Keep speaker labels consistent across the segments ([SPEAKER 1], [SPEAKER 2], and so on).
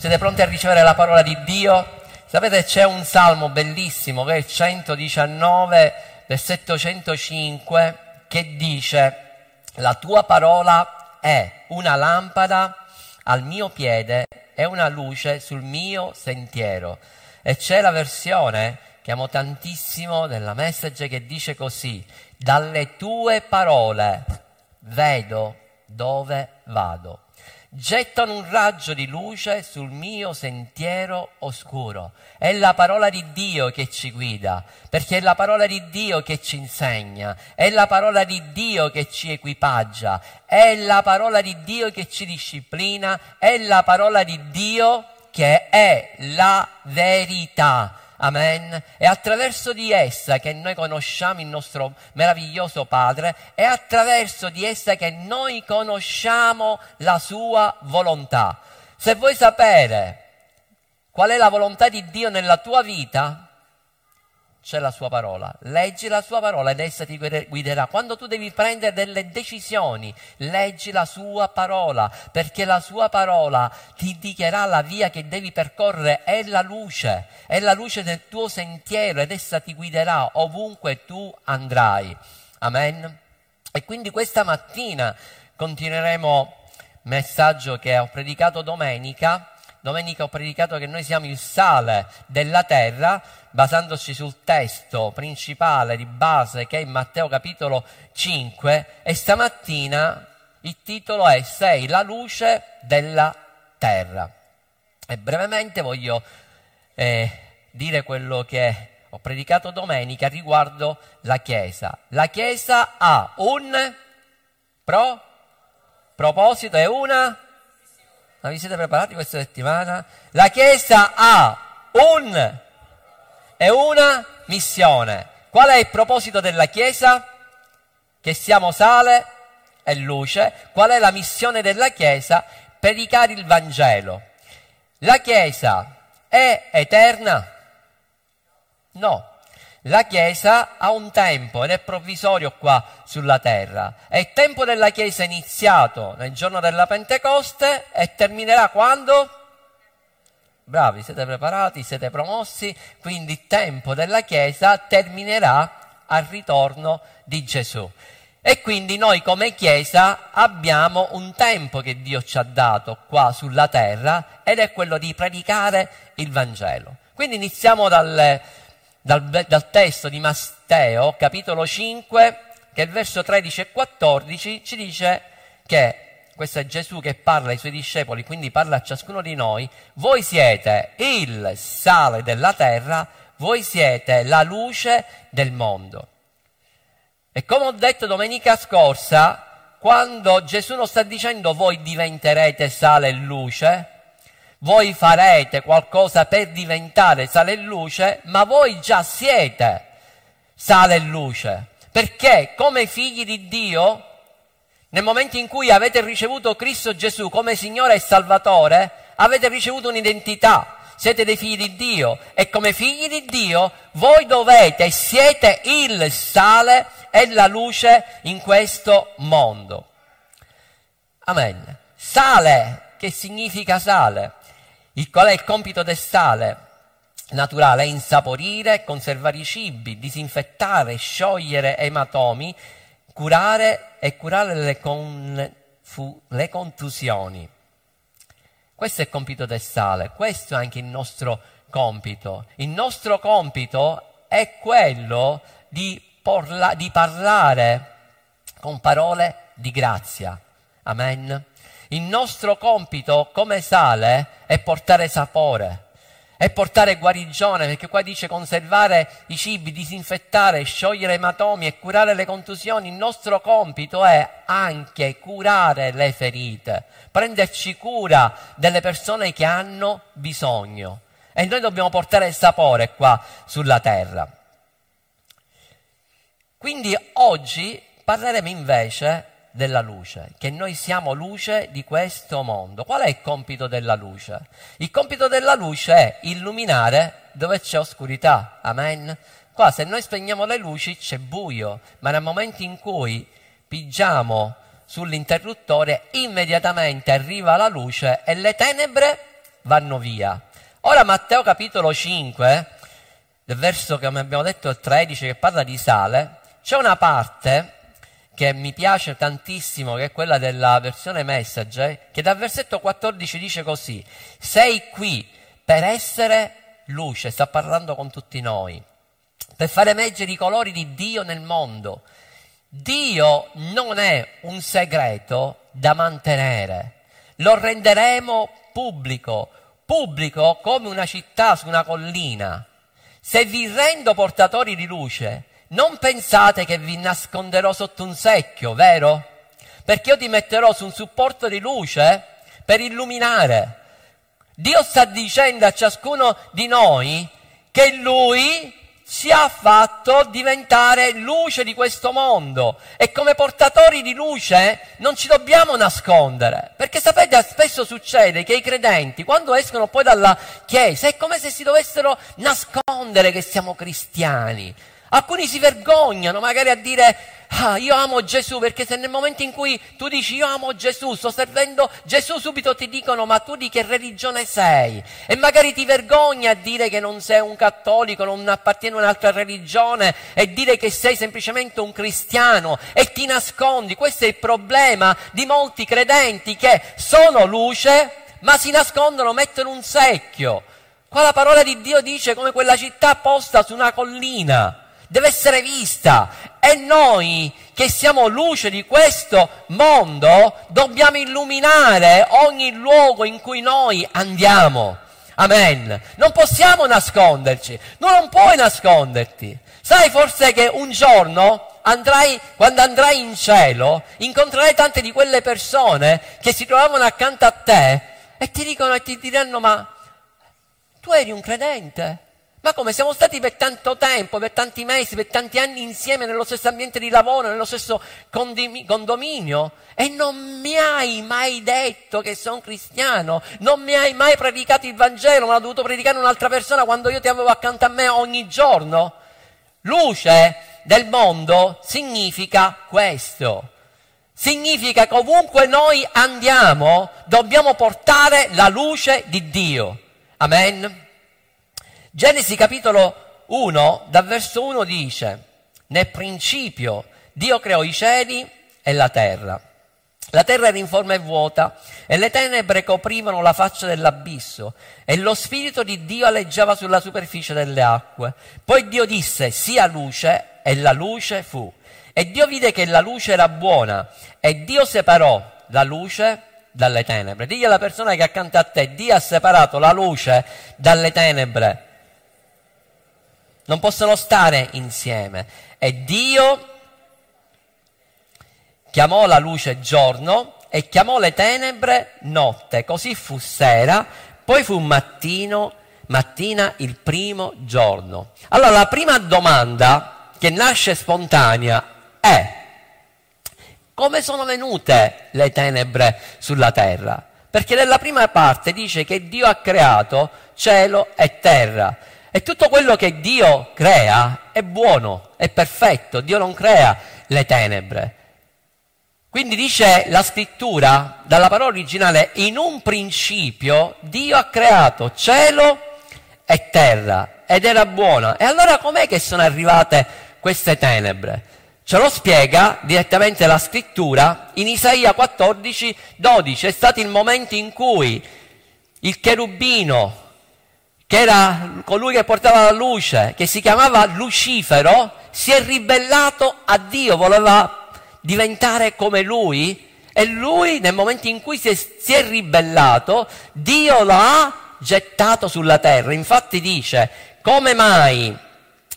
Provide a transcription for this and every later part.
[SPEAKER 1] Siete pronti a ricevere la parola di Dio? Sapete c'è un salmo bellissimo che è il 119, versetto 105, che dice la tua parola è una lampada al mio piede e una luce sul mio sentiero. E c'è la versione che amo tantissimo della message che dice così, dalle tue parole vedo dove vado gettano un raggio di luce sul mio sentiero oscuro. È la parola di Dio che ci guida, perché è la parola di Dio che ci insegna, è la parola di Dio che ci equipaggia, è la parola di Dio che ci disciplina, è la parola di Dio che è la verità. Amen. È attraverso di essa che noi conosciamo il nostro meraviglioso Padre, è attraverso di essa che noi conosciamo la sua volontà. Se vuoi sapere qual è la volontà di Dio nella tua vita, c'è la sua parola. Leggi la sua parola ed essa ti guiderà. Quando tu devi prendere delle decisioni, leggi la sua parola, perché la sua parola ti indicherà la via che devi percorrere, è la luce, è la luce del tuo sentiero ed essa ti guiderà ovunque tu andrai. Amen. E quindi questa mattina continueremo messaggio che ho predicato domenica. Domenica ho predicato che noi siamo il sale della terra basandoci sul testo principale di base che è in Matteo capitolo 5 e stamattina il titolo è Sei la luce della terra. E brevemente voglio eh, dire quello che ho predicato domenica riguardo la Chiesa. La Chiesa ha un pro, proposito e una... Ma vi siete preparati questa settimana? La Chiesa ha un è una missione. Qual è il proposito della Chiesa? Che siamo sale e luce. Qual è la missione della Chiesa? Predicare il Vangelo. La Chiesa è eterna? No. La Chiesa ha un tempo ed è provvisorio qua sulla terra. E il tempo della Chiesa è iniziato nel giorno della Pentecoste e terminerà quando? bravi, siete preparati, siete promossi, quindi il tempo della Chiesa terminerà al ritorno di Gesù. E quindi noi come Chiesa abbiamo un tempo che Dio ci ha dato qua sulla terra ed è quello di predicare il Vangelo. Quindi iniziamo dal, dal, dal testo di Matteo, capitolo 5, che il verso 13 e 14 ci dice che questo è Gesù che parla ai suoi discepoli, quindi parla a ciascuno di noi, voi siete il sale della terra, voi siete la luce del mondo. E come ho detto domenica scorsa, quando Gesù non sta dicendo voi diventerete sale e luce, voi farete qualcosa per diventare sale e luce, ma voi già siete sale e luce. Perché come figli di Dio nel momento in cui avete ricevuto Cristo Gesù come Signore e Salvatore, avete ricevuto un'identità, siete dei figli di Dio e come figli di Dio voi dovete siete il sale e la luce in questo mondo. Amen. Sale, che significa sale? Il, qual è il compito del sale? Naturale, è insaporire, conservare i cibi, disinfettare, sciogliere ematomi, curare e curare le, con, fu, le contusioni. Questo è il compito del sale, questo è anche il nostro compito. Il nostro compito è quello di, porla, di parlare con parole di grazia. Amen. Il nostro compito come sale è portare sapore e portare guarigione, perché qua dice conservare i cibi, disinfettare, sciogliere ematomi e curare le contusioni. Il nostro compito è anche curare le ferite, prenderci cura delle persone che hanno bisogno. E noi dobbiamo portare il sapore qua sulla terra. Quindi oggi parleremo invece della luce, che noi siamo luce di questo mondo. Qual è il compito della luce? Il compito della luce è illuminare dove c'è oscurità. Amen. Qua se noi spegniamo le luci c'è buio, ma nel momento in cui pigiamo sull'interruttore immediatamente arriva la luce e le tenebre vanno via. Ora Matteo capitolo 5, del verso che abbiamo detto il 13 che parla di sale, c'è una parte che mi piace tantissimo, che è quella della versione message, che dal versetto 14 dice così, sei qui per essere luce, sta parlando con tutti noi, per far emergere i colori di Dio nel mondo. Dio non è un segreto da mantenere, lo renderemo pubblico, pubblico come una città su una collina. Se vi rendo portatori di luce, non pensate che vi nasconderò sotto un secchio, vero? Perché io ti metterò su un supporto di luce per illuminare. Dio sta dicendo a ciascuno di noi che Lui ci ha fatto diventare luce di questo mondo e come portatori di luce non ci dobbiamo nascondere, perché sapete spesso succede che i credenti quando escono poi dalla chiesa è come se si dovessero nascondere che siamo cristiani. Alcuni si vergognano magari a dire ah, io amo Gesù, perché se nel momento in cui tu dici io amo Gesù, sto servendo Gesù, subito ti dicono ma tu di che religione sei? E magari ti vergogni a dire che non sei un cattolico, non appartieni a un'altra religione e dire che sei semplicemente un cristiano e ti nascondi. Questo è il problema di molti credenti che sono luce ma si nascondono, mettono un secchio. Qua la parola di Dio dice come quella città posta su una collina deve essere vista e noi che siamo luce di questo mondo dobbiamo illuminare ogni luogo in cui noi andiamo. Amen. Non possiamo nasconderci, non puoi nasconderti. Sai forse che un giorno andrai, quando andrai in cielo, incontrerai tante di quelle persone che si trovavano accanto a te e ti dicono e ti diranno ma tu eri un credente? Ma come siamo stati per tanto tempo, per tanti mesi, per tanti anni insieme nello stesso ambiente di lavoro, nello stesso condominio e non mi hai mai detto che sono cristiano, non mi hai mai predicato il Vangelo, ma l'ha dovuto predicare un'altra persona quando io ti avevo accanto a me ogni giorno? Luce del mondo significa questo. Significa che ovunque noi andiamo dobbiamo portare la luce di Dio. Amen. Genesi capitolo 1, dal verso 1 dice, nel principio Dio creò i cieli e la terra. La terra era in forma e vuota e le tenebre coprivano la faccia dell'abisso e lo spirito di Dio aleggiava sulla superficie delle acque. Poi Dio disse sia luce e la luce fu. E Dio vide che la luce era buona e Dio separò la luce dalle tenebre. Digli alla persona che accanto a te, Dio ha separato la luce dalle tenebre non possono stare insieme. E Dio chiamò la luce giorno e chiamò le tenebre notte, così fu sera, poi fu mattino, mattina il primo giorno. Allora la prima domanda che nasce spontanea è come sono venute le tenebre sulla terra? Perché nella prima parte dice che Dio ha creato cielo e terra. E tutto quello che Dio crea è buono, è perfetto. Dio non crea le tenebre. Quindi dice la scrittura, dalla parola originale, in un principio Dio ha creato cielo e terra ed era buona. E allora com'è che sono arrivate queste tenebre? Ce lo spiega direttamente la scrittura in Isaia 14, 12. È stato il momento in cui il cherubino che era colui che portava la luce, che si chiamava Lucifero, si è ribellato a Dio, voleva diventare come lui e lui nel momento in cui si è, si è ribellato, Dio lo ha gettato sulla terra. Infatti dice, come mai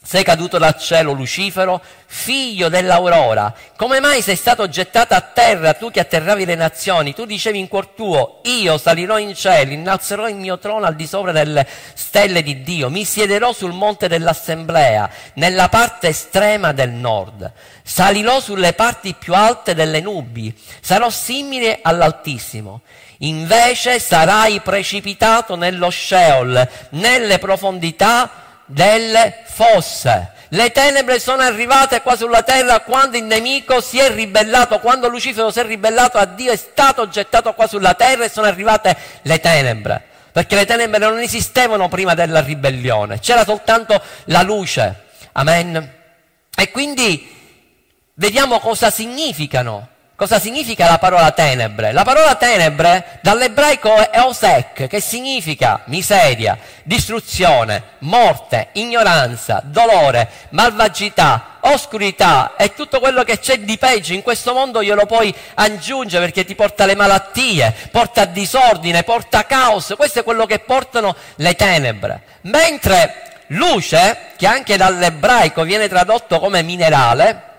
[SPEAKER 1] sei caduto dal cielo, Lucifero, figlio dell'aurora? Come mai sei stato gettato a terra, tu che atterravi le nazioni? Tu dicevi in cuor tuo, io salirò in cielo, innalzerò il mio trono al di sopra delle stelle di Dio, mi siederò sul monte dell'assemblea, nella parte estrema del nord. Salirò sulle parti più alte delle nubi, sarò simile all'Altissimo. Invece sarai precipitato nello Sheol, nelle profondità delle fosse. Le tenebre sono arrivate qua sulla terra quando il nemico si è ribellato, quando Lucifero si è ribellato a Dio, è stato gettato qua sulla terra e sono arrivate le tenebre. perché le tenebre non esistevano prima della ribellione, c'era soltanto la luce. Amen. E quindi vediamo cosa significano Cosa significa la parola tenebre? La parola tenebre dall'ebraico è osek, che significa miseria, distruzione, morte, ignoranza, dolore, malvagità, oscurità e tutto quello che c'è di peggio in questo mondo glielo puoi aggiungere perché ti porta le malattie, porta disordine, porta caos, questo è quello che portano le tenebre. Mentre luce, che anche dall'ebraico viene tradotto come minerale,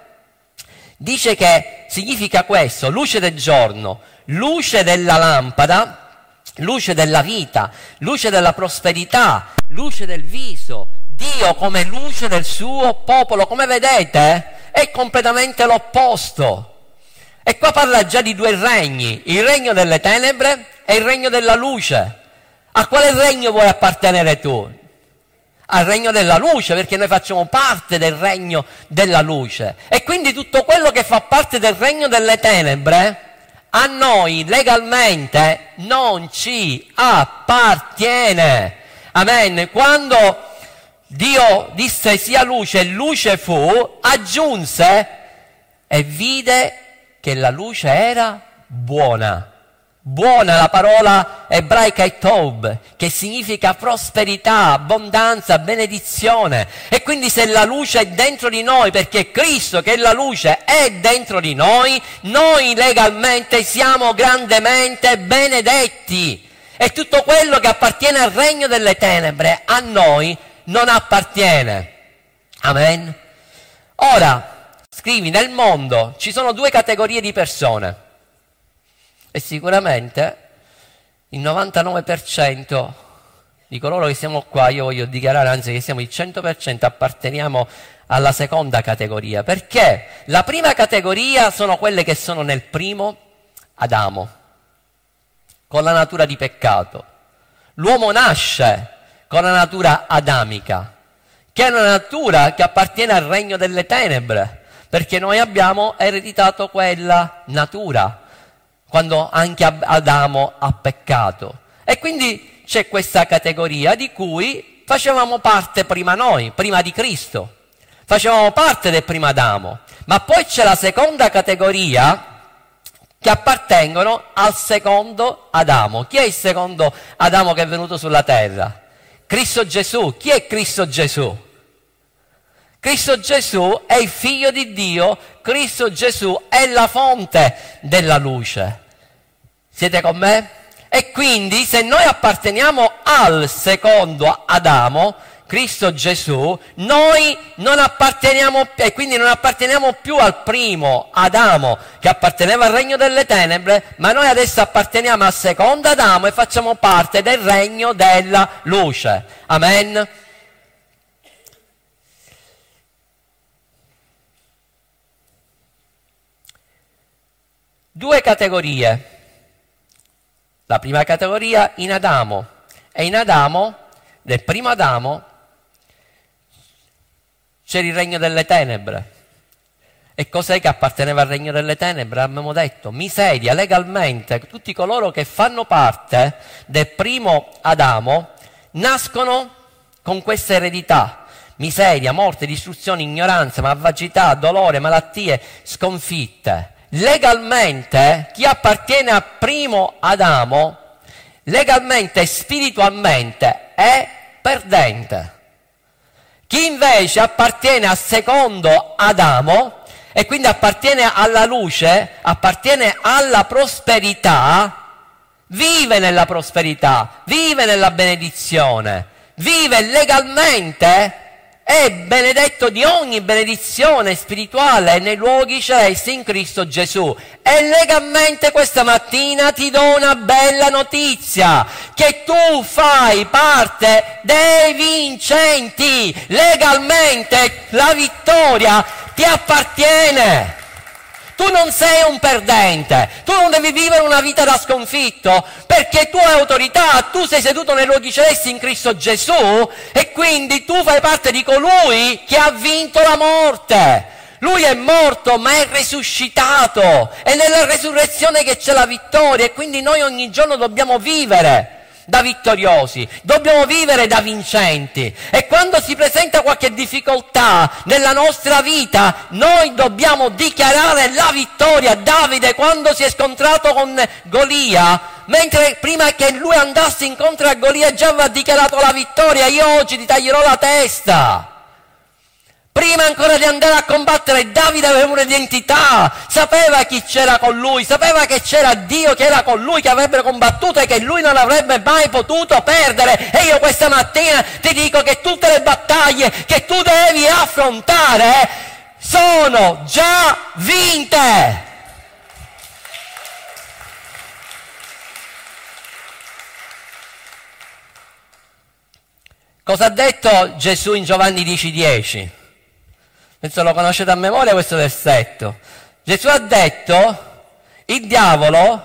[SPEAKER 1] dice che significa questo, luce del giorno, luce della lampada, luce della vita, luce della prosperità, luce del viso, Dio come luce del suo popolo, come vedete, è completamente l'opposto. E qua parla già di due regni, il regno delle tenebre e il regno della luce. A quale regno vuoi appartenere tu? Al regno della luce, perché noi facciamo parte del regno della luce. E quindi tutto quello che fa parte del regno delle tenebre, a noi legalmente non ci appartiene. Amen. Quando Dio disse sia luce e luce fu, aggiunse e vide che la luce era buona. Buona la parola ebraica è tov, che significa prosperità, abbondanza, benedizione. E quindi se la luce è dentro di noi, perché Cristo che è la luce è dentro di noi, noi legalmente siamo grandemente benedetti. E tutto quello che appartiene al regno delle tenebre a noi non appartiene. Amen. Ora, scrivi, nel mondo ci sono due categorie di persone e sicuramente il 99% di coloro che siamo qua, io voglio dichiarare anzi che siamo il 100% apparteniamo alla seconda categoria, perché? La prima categoria sono quelle che sono nel primo Adamo, con la natura di peccato. L'uomo nasce con la natura adamica, che è una natura che appartiene al regno delle tenebre, perché noi abbiamo ereditato quella natura quando anche Adamo ha peccato. E quindi c'è questa categoria di cui facevamo parte prima noi, prima di Cristo. Facevamo parte del primo Adamo. Ma poi c'è la seconda categoria che appartengono al secondo Adamo. Chi è il secondo Adamo che è venuto sulla terra? Cristo Gesù. Chi è Cristo Gesù? Cristo Gesù è il figlio di Dio, Cristo Gesù è la fonte della luce. Siete con me? E quindi se noi apparteniamo al secondo Adamo, Cristo Gesù, noi non apparteniamo e quindi non apparteniamo più al primo Adamo che apparteneva al regno delle tenebre, ma noi adesso apparteniamo al secondo Adamo e facciamo parte del regno della luce. Amen. Due categorie la prima categoria in Adamo. E in Adamo, nel primo Adamo, c'era il regno delle tenebre. E cos'è che apparteneva al regno delle tenebre? Abbiamo detto miseria, legalmente, tutti coloro che fanno parte del primo Adamo nascono con questa eredità. Miseria, morte, distruzione, ignoranza, malvagità, dolore, malattie, sconfitte legalmente chi appartiene al primo Adamo, legalmente e spiritualmente è perdente. Chi invece appartiene al secondo Adamo e quindi appartiene alla luce, appartiene alla prosperità, vive nella prosperità, vive nella benedizione, vive legalmente è benedetto di ogni benedizione spirituale nei luoghi celesti in Cristo Gesù. E legalmente questa mattina ti do una bella notizia, che tu fai parte dei vincenti. Legalmente la vittoria ti appartiene. Tu non sei un perdente, tu non devi vivere una vita da sconfitto, perché tu hai autorità, tu sei seduto nei luoghi celesti in Cristo Gesù e quindi tu fai parte di colui che ha vinto la morte. Lui è morto ma è risuscitato, è nella resurrezione che c'è la vittoria e quindi noi ogni giorno dobbiamo vivere da vittoriosi, dobbiamo vivere da vincenti. E quando si presenta qualche difficoltà nella nostra vita, noi dobbiamo dichiarare la vittoria. Davide, quando si è scontrato con Golia, mentre prima che lui andasse incontro a Golia già aveva dichiarato la vittoria, io oggi ti taglierò la testa. Prima ancora di andare a combattere, Davide aveva un'identità, sapeva chi c'era con lui, sapeva che c'era Dio che era con lui, che avrebbe combattuto e che lui non avrebbe mai potuto perdere. E io questa mattina ti dico che tutte le battaglie che tu devi affrontare sono già vinte. Cosa ha detto Gesù in Giovanni 10:10? Penso lo conoscete a memoria questo versetto. Gesù ha detto, il diavolo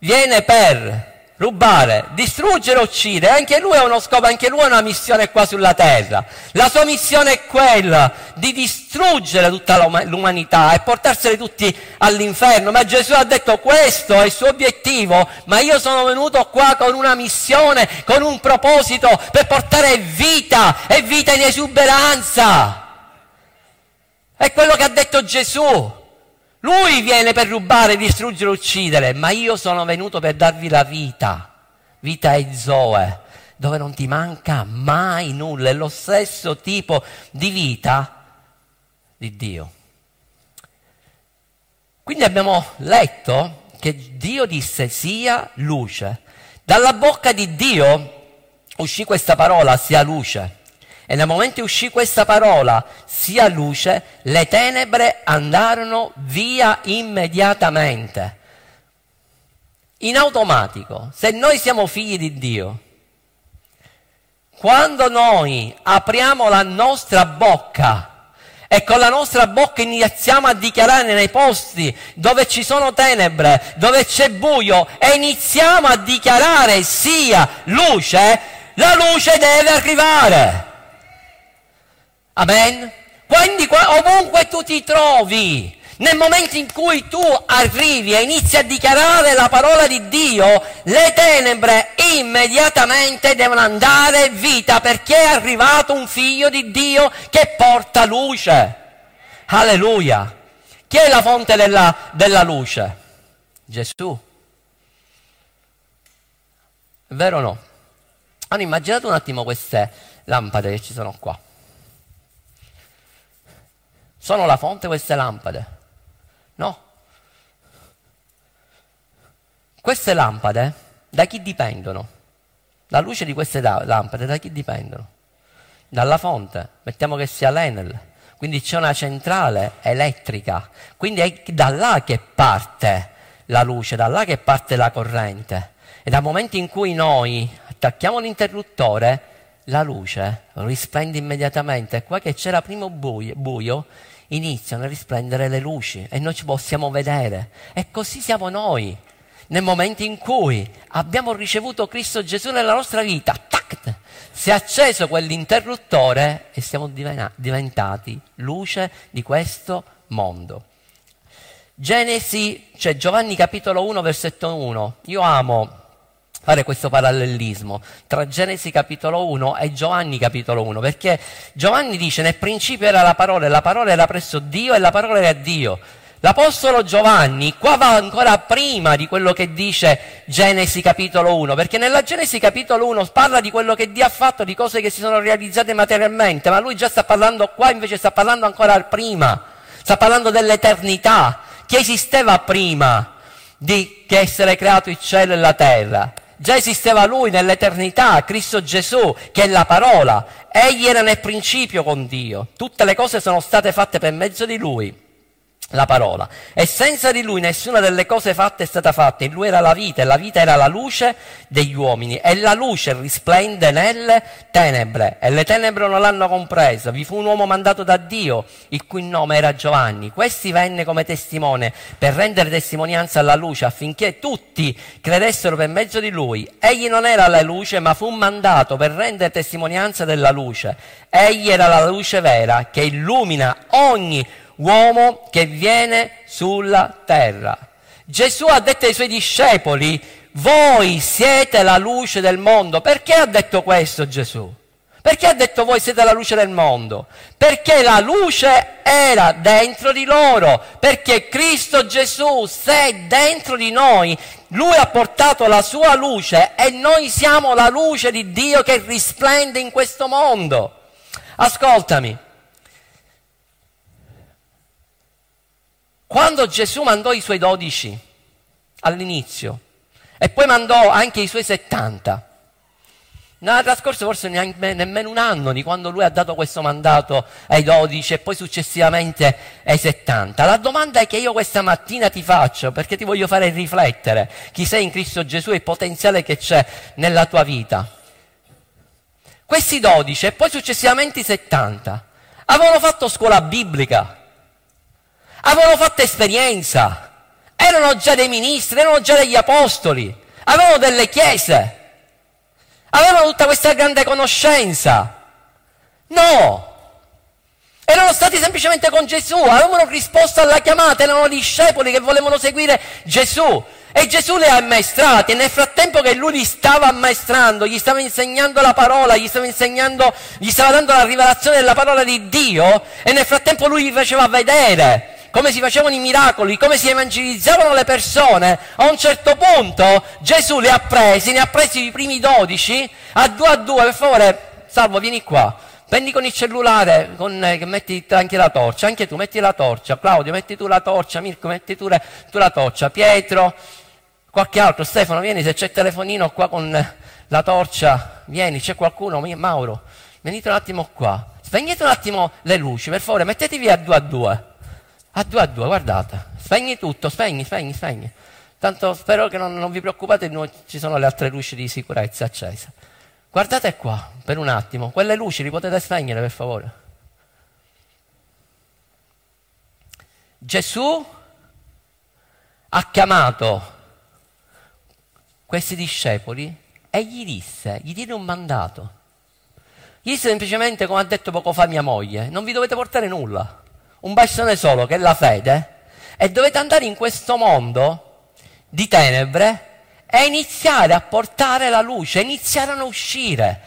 [SPEAKER 1] viene per rubare, distruggere, uccidere. Anche lui ha uno scopo, anche lui ha una missione qua sulla terra. La sua missione è quella di distruggere tutta l'umanità e portarseli tutti all'inferno. Ma Gesù ha detto questo è il suo obiettivo, ma io sono venuto qua con una missione, con un proposito per portare vita e vita in esuberanza. È quello che ha detto Gesù. Lui viene per rubare, distruggere, uccidere, ma io sono venuto per darvi la vita. Vita è Zoe, dove non ti manca mai nulla. È lo stesso tipo di vita di Dio. Quindi abbiamo letto che Dio disse sia luce. Dalla bocca di Dio uscì questa parola, sia luce. E nel momento in uscì questa parola, sia luce, le tenebre andarono via immediatamente. In automatico, se noi siamo figli di Dio, quando noi apriamo la nostra bocca e con la nostra bocca iniziamo a dichiarare nei posti dove ci sono tenebre, dove c'è buio e iniziamo a dichiarare sia luce, la luce deve arrivare. Amen? Quindi ovunque tu ti trovi, nel momento in cui tu arrivi e inizi a dichiarare la parola di Dio, le tenebre immediatamente devono andare vita perché è arrivato un figlio di Dio che porta luce. Alleluia. Chi è la fonte della, della luce? Gesù. È vero o no? Allora immaginate un attimo queste lampade che ci sono qua. Sono la fonte queste lampade? No. Queste lampade da chi dipendono? La luce di queste lampade da chi dipendono? Dalla fonte. Mettiamo che sia l'Enel. Quindi c'è una centrale elettrica. Quindi è da là che parte la luce, da là che parte la corrente. E dal momento in cui noi attacchiamo l'interruttore, la luce risplende immediatamente. Qua che c'era prima buio, buio iniziano a risplendere le luci e noi ci possiamo vedere. E così siamo noi. Nel momento in cui abbiamo ricevuto Cristo Gesù nella nostra vita, tac, si è acceso quell'interruttore e siamo diventati luce di questo mondo. Genesi, cioè Giovanni capitolo 1, versetto 1. Io amo fare questo parallelismo tra Genesi capitolo 1 e Giovanni capitolo 1, perché Giovanni dice nel principio era la parola e la parola era presso Dio e la parola era Dio. L'Apostolo Giovanni qua va ancora prima di quello che dice Genesi capitolo 1, perché nella Genesi capitolo 1 parla di quello che Dio ha fatto, di cose che si sono realizzate materialmente, ma lui già sta parlando qua, invece sta parlando ancora prima, sta parlando dell'eternità, che esisteva prima di essere creato il cielo e la terra. Già esisteva lui nell'eternità, Cristo Gesù, che è la parola. Egli era nel principio con Dio. Tutte le cose sono state fatte per mezzo di lui la parola. E senza di lui nessuna delle cose fatte è stata fatta. In lui era la vita e la vita era la luce degli uomini. E la luce risplende nelle tenebre e le tenebre non l'hanno compresa. Vi fu un uomo mandato da Dio, il cui nome era Giovanni. Questi venne come testimone per rendere testimonianza alla luce affinché tutti credessero per mezzo di lui. Egli non era la luce ma fu mandato per rendere testimonianza della luce. Egli era la luce vera che illumina ogni uomo che viene sulla terra. Gesù ha detto ai suoi discepoli, voi siete la luce del mondo. Perché ha detto questo Gesù? Perché ha detto voi siete la luce del mondo? Perché la luce era dentro di loro, perché Cristo Gesù, se dentro di noi, lui ha portato la sua luce e noi siamo la luce di Dio che risplende in questo mondo. Ascoltami. Quando Gesù mandò i suoi dodici all'inizio e poi mandò anche i suoi settanta, non è trascorso forse neanche, nemmeno un anno di quando lui ha dato questo mandato ai 12 e poi successivamente ai 70. La domanda che io questa mattina ti faccio, perché ti voglio fare riflettere chi sei in Cristo Gesù e il potenziale che c'è nella tua vita. Questi 12 e poi successivamente i 70 avevano fatto scuola biblica, avevano fatto esperienza, erano già dei ministri, erano già degli apostoli, avevano delle chiese. Avevano tutta questa grande conoscenza. No! Erano stati semplicemente con Gesù, avevano risposto alla chiamata, erano discepoli che volevano seguire Gesù. E Gesù li ha ammaestrati e nel frattempo che lui li stava ammaestrando, gli stava insegnando la parola, gli stava insegnando, gli stava dando la rivelazione della parola di Dio e nel frattempo lui gli faceva vedere come si facevano i miracoli, come si evangelizzavano le persone, a un certo punto Gesù li ha presi, ne ha presi i primi dodici, a due a due, per favore, Salvo, vieni qua. Prendi con il cellulare, con, eh, metti anche la torcia, anche tu metti la torcia, Claudio metti tu la torcia, Mirko metti tu, le, tu la torcia, Pietro, qualche altro, Stefano vieni se c'è il telefonino qua con la torcia, vieni, c'è qualcuno, Mauro, venite un attimo qua, spegnete un attimo le luci, per favore, mettetevi a due a due. A due a due, guardate. Spegni tutto, spegni, spegni, spegni. Tanto spero che non, non vi preoccupate, non ci sono le altre luci di sicurezza accese. Guardate qua, per un attimo. Quelle luci li potete spegnere, per favore. Gesù ha chiamato questi discepoli e gli disse, gli diede un mandato. Gli disse semplicemente, come ha detto poco fa mia moglie, non vi dovete portare nulla un bastone solo, che è la fede, e dovete andare in questo mondo di tenebre e iniziare a portare la luce, iniziare a uscire.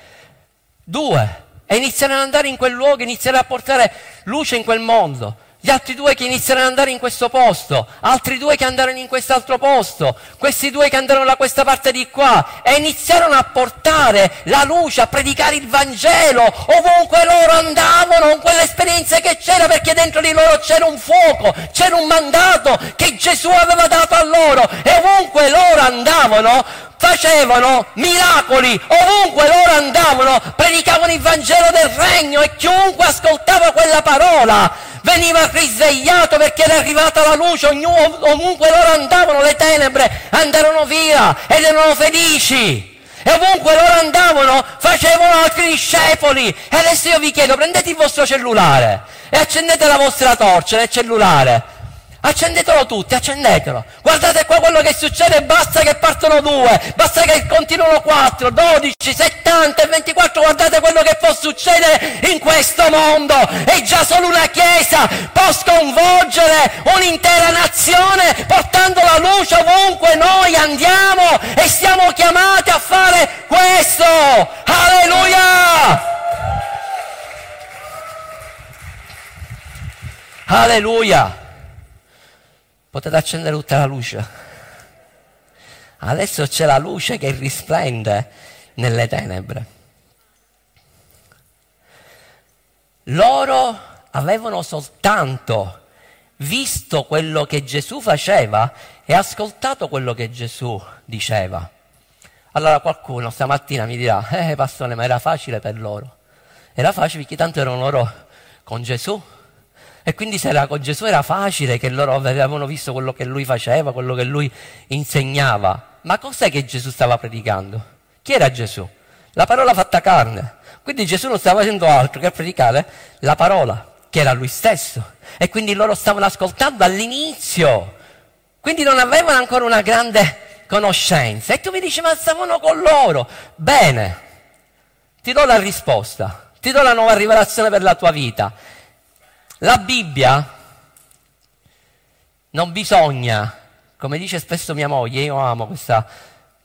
[SPEAKER 1] Due, e iniziare ad andare in quel luogo, iniziare a portare luce in quel mondo gli altri due che iniziarono ad andare in questo posto, altri due che andarono in quest'altro posto, questi due che andarono da questa parte di qua e iniziarono a portare la luce, a predicare il Vangelo ovunque loro andavano, con quelle esperienze che c'era perché dentro di loro c'era un fuoco, c'era un mandato che Gesù aveva dato a loro e ovunque loro andavano facevano miracoli, ovunque loro andavano, predicavano il Vangelo del Regno e chiunque ascoltava quella parola veniva risvegliato perché era arrivata la luce, ognuno, ovunque loro andavano le tenebre andarono via ed erano felici. E ovunque loro andavano facevano altri discepoli. E adesso io vi chiedo, prendete il vostro cellulare e accendete la vostra torcia nel cellulare Accendetelo tutti, accendetelo. Guardate qua quello che succede, basta che partono due, basta che continuano quattro, dodici, settanta e ventiquattro. Guardate quello che può succedere in questo mondo. E già solo una chiesa può sconvolgere un'intera nazione portando la luce ovunque noi andiamo e siamo chiamati a fare questo. Alleluia! Alleluia! Potete accendere tutta la luce. Adesso c'è la luce che risplende nelle tenebre. Loro avevano soltanto visto quello che Gesù faceva e ascoltato quello che Gesù diceva. Allora qualcuno stamattina mi dirà, eh pastore, ma era facile per loro. Era facile perché tanto erano loro con Gesù e quindi se era con Gesù era facile che loro avevano visto quello che lui faceva, quello che lui insegnava. Ma cos'è che Gesù stava predicando? Chi era Gesù? La parola fatta carne. Quindi Gesù non stava facendo altro che predicare la parola, che era lui stesso. E quindi loro stavano ascoltando all'inizio. Quindi non avevano ancora una grande conoscenza. E tu mi dici, ma stavano con loro. Bene, ti do la risposta, ti do la nuova rivelazione per la tua vita. La Bibbia non bisogna, come dice spesso mia moglie, io amo questa,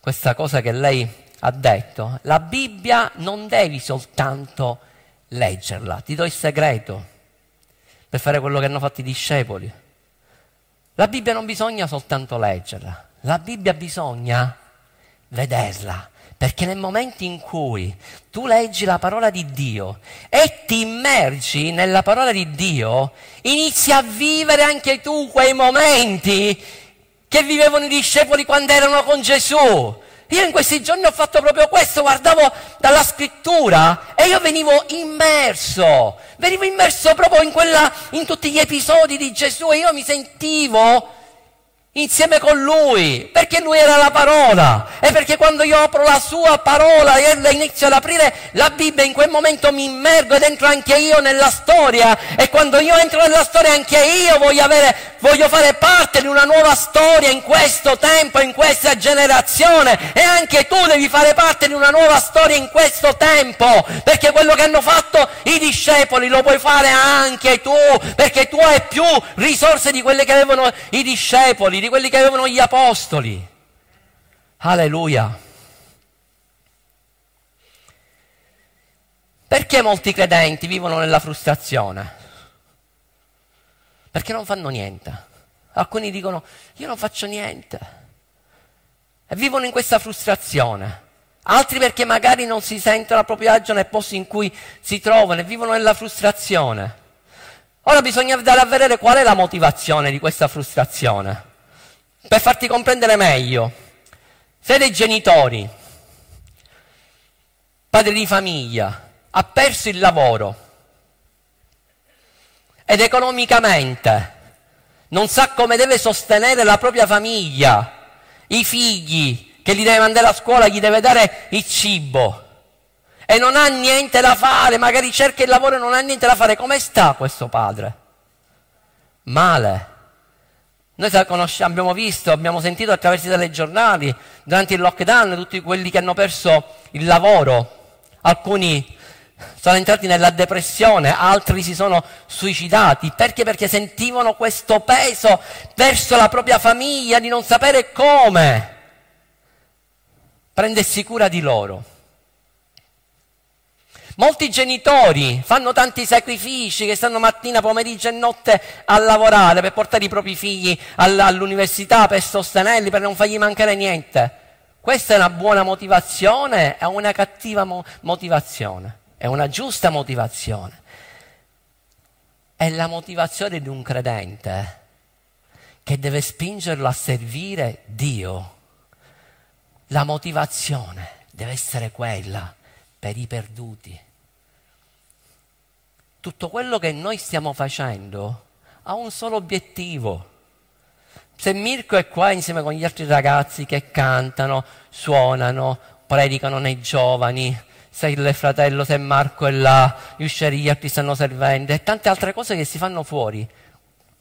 [SPEAKER 1] questa cosa che lei ha detto, la Bibbia non devi soltanto leggerla, ti do il segreto per fare quello che hanno fatto i discepoli. La Bibbia non bisogna soltanto leggerla, la Bibbia bisogna vederla, perché nel momento in cui tu leggi la parola di Dio e ti immergi nella parola di Dio, inizi a vivere anche tu quei momenti che vivevano i discepoli quando erano con Gesù. Io in questi giorni ho fatto proprio questo, guardavo dalla scrittura e io venivo immerso, venivo immerso proprio in, quella, in tutti gli episodi di Gesù e io mi sentivo insieme con lui, perché lui era la parola. E perché quando io apro la sua parola e inizio ad aprire la Bibbia, in quel momento mi immergo ed entro anche io nella storia. E quando io entro nella storia anche io voglio, avere, voglio fare parte di una nuova storia in questo tempo, in questa generazione e anche tu devi fare parte di una nuova storia in questo tempo, perché quello che hanno fatto i discepoli lo puoi fare anche tu, perché tu hai più risorse di quelle che avevano i discepoli di quelli che avevano gli apostoli. Alleluia. Perché molti credenti vivono nella frustrazione? Perché non fanno niente. Alcuni dicono io non faccio niente. E vivono in questa frustrazione. Altri perché magari non si sentono a proprio agio nel posto in cui si trovano e vivono nella frustrazione. Ora bisogna andare a vedere qual è la motivazione di questa frustrazione per farti comprendere meglio. Se dei genitori, padre di famiglia, ha perso il lavoro ed economicamente non sa come deve sostenere la propria famiglia, i figli che li deve mandare a scuola, gli deve dare il cibo e non ha niente da fare, magari cerca il lavoro e non ha niente da fare, come sta questo padre? Male. Noi abbiamo visto, abbiamo sentito attraverso i telegiornali, durante il lockdown, tutti quelli che hanno perso il lavoro, alcuni sono entrati nella depressione, altri si sono suicidati. Perché? Perché sentivano questo peso verso la propria famiglia di non sapere come prendersi cura di loro. Molti genitori fanno tanti sacrifici che stanno mattina, pomeriggio e notte a lavorare per portare i propri figli all'università, per sostenerli, per non fargli mancare niente. Questa è una buona motivazione, è una cattiva mo- motivazione, è una giusta motivazione. È la motivazione di un credente che deve spingerlo a servire Dio. La motivazione deve essere quella per i perduti tutto quello che noi stiamo facendo ha un solo obiettivo. Se Mirko è qua insieme con gli altri ragazzi che cantano, suonano, predicano nei giovani, se il fratello, se Marco è là, gli uscieri, gli altri stanno servendo e tante altre cose che si fanno fuori.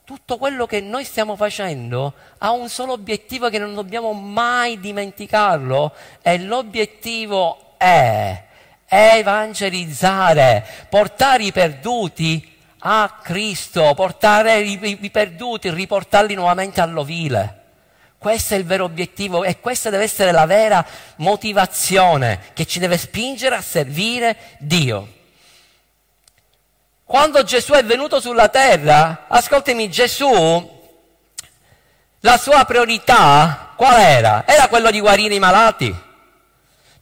[SPEAKER 1] Tutto quello che noi stiamo facendo ha un solo obiettivo che non dobbiamo mai dimenticarlo e l'obiettivo è evangelizzare, portare i perduti a Cristo, portare i, i perduti, riportarli nuovamente all'ovile. Questo è il vero obiettivo e questa deve essere la vera motivazione che ci deve spingere a servire Dio. Quando Gesù è venuto sulla terra, ascoltami, Gesù, la sua priorità qual era? Era quello di guarire i malati.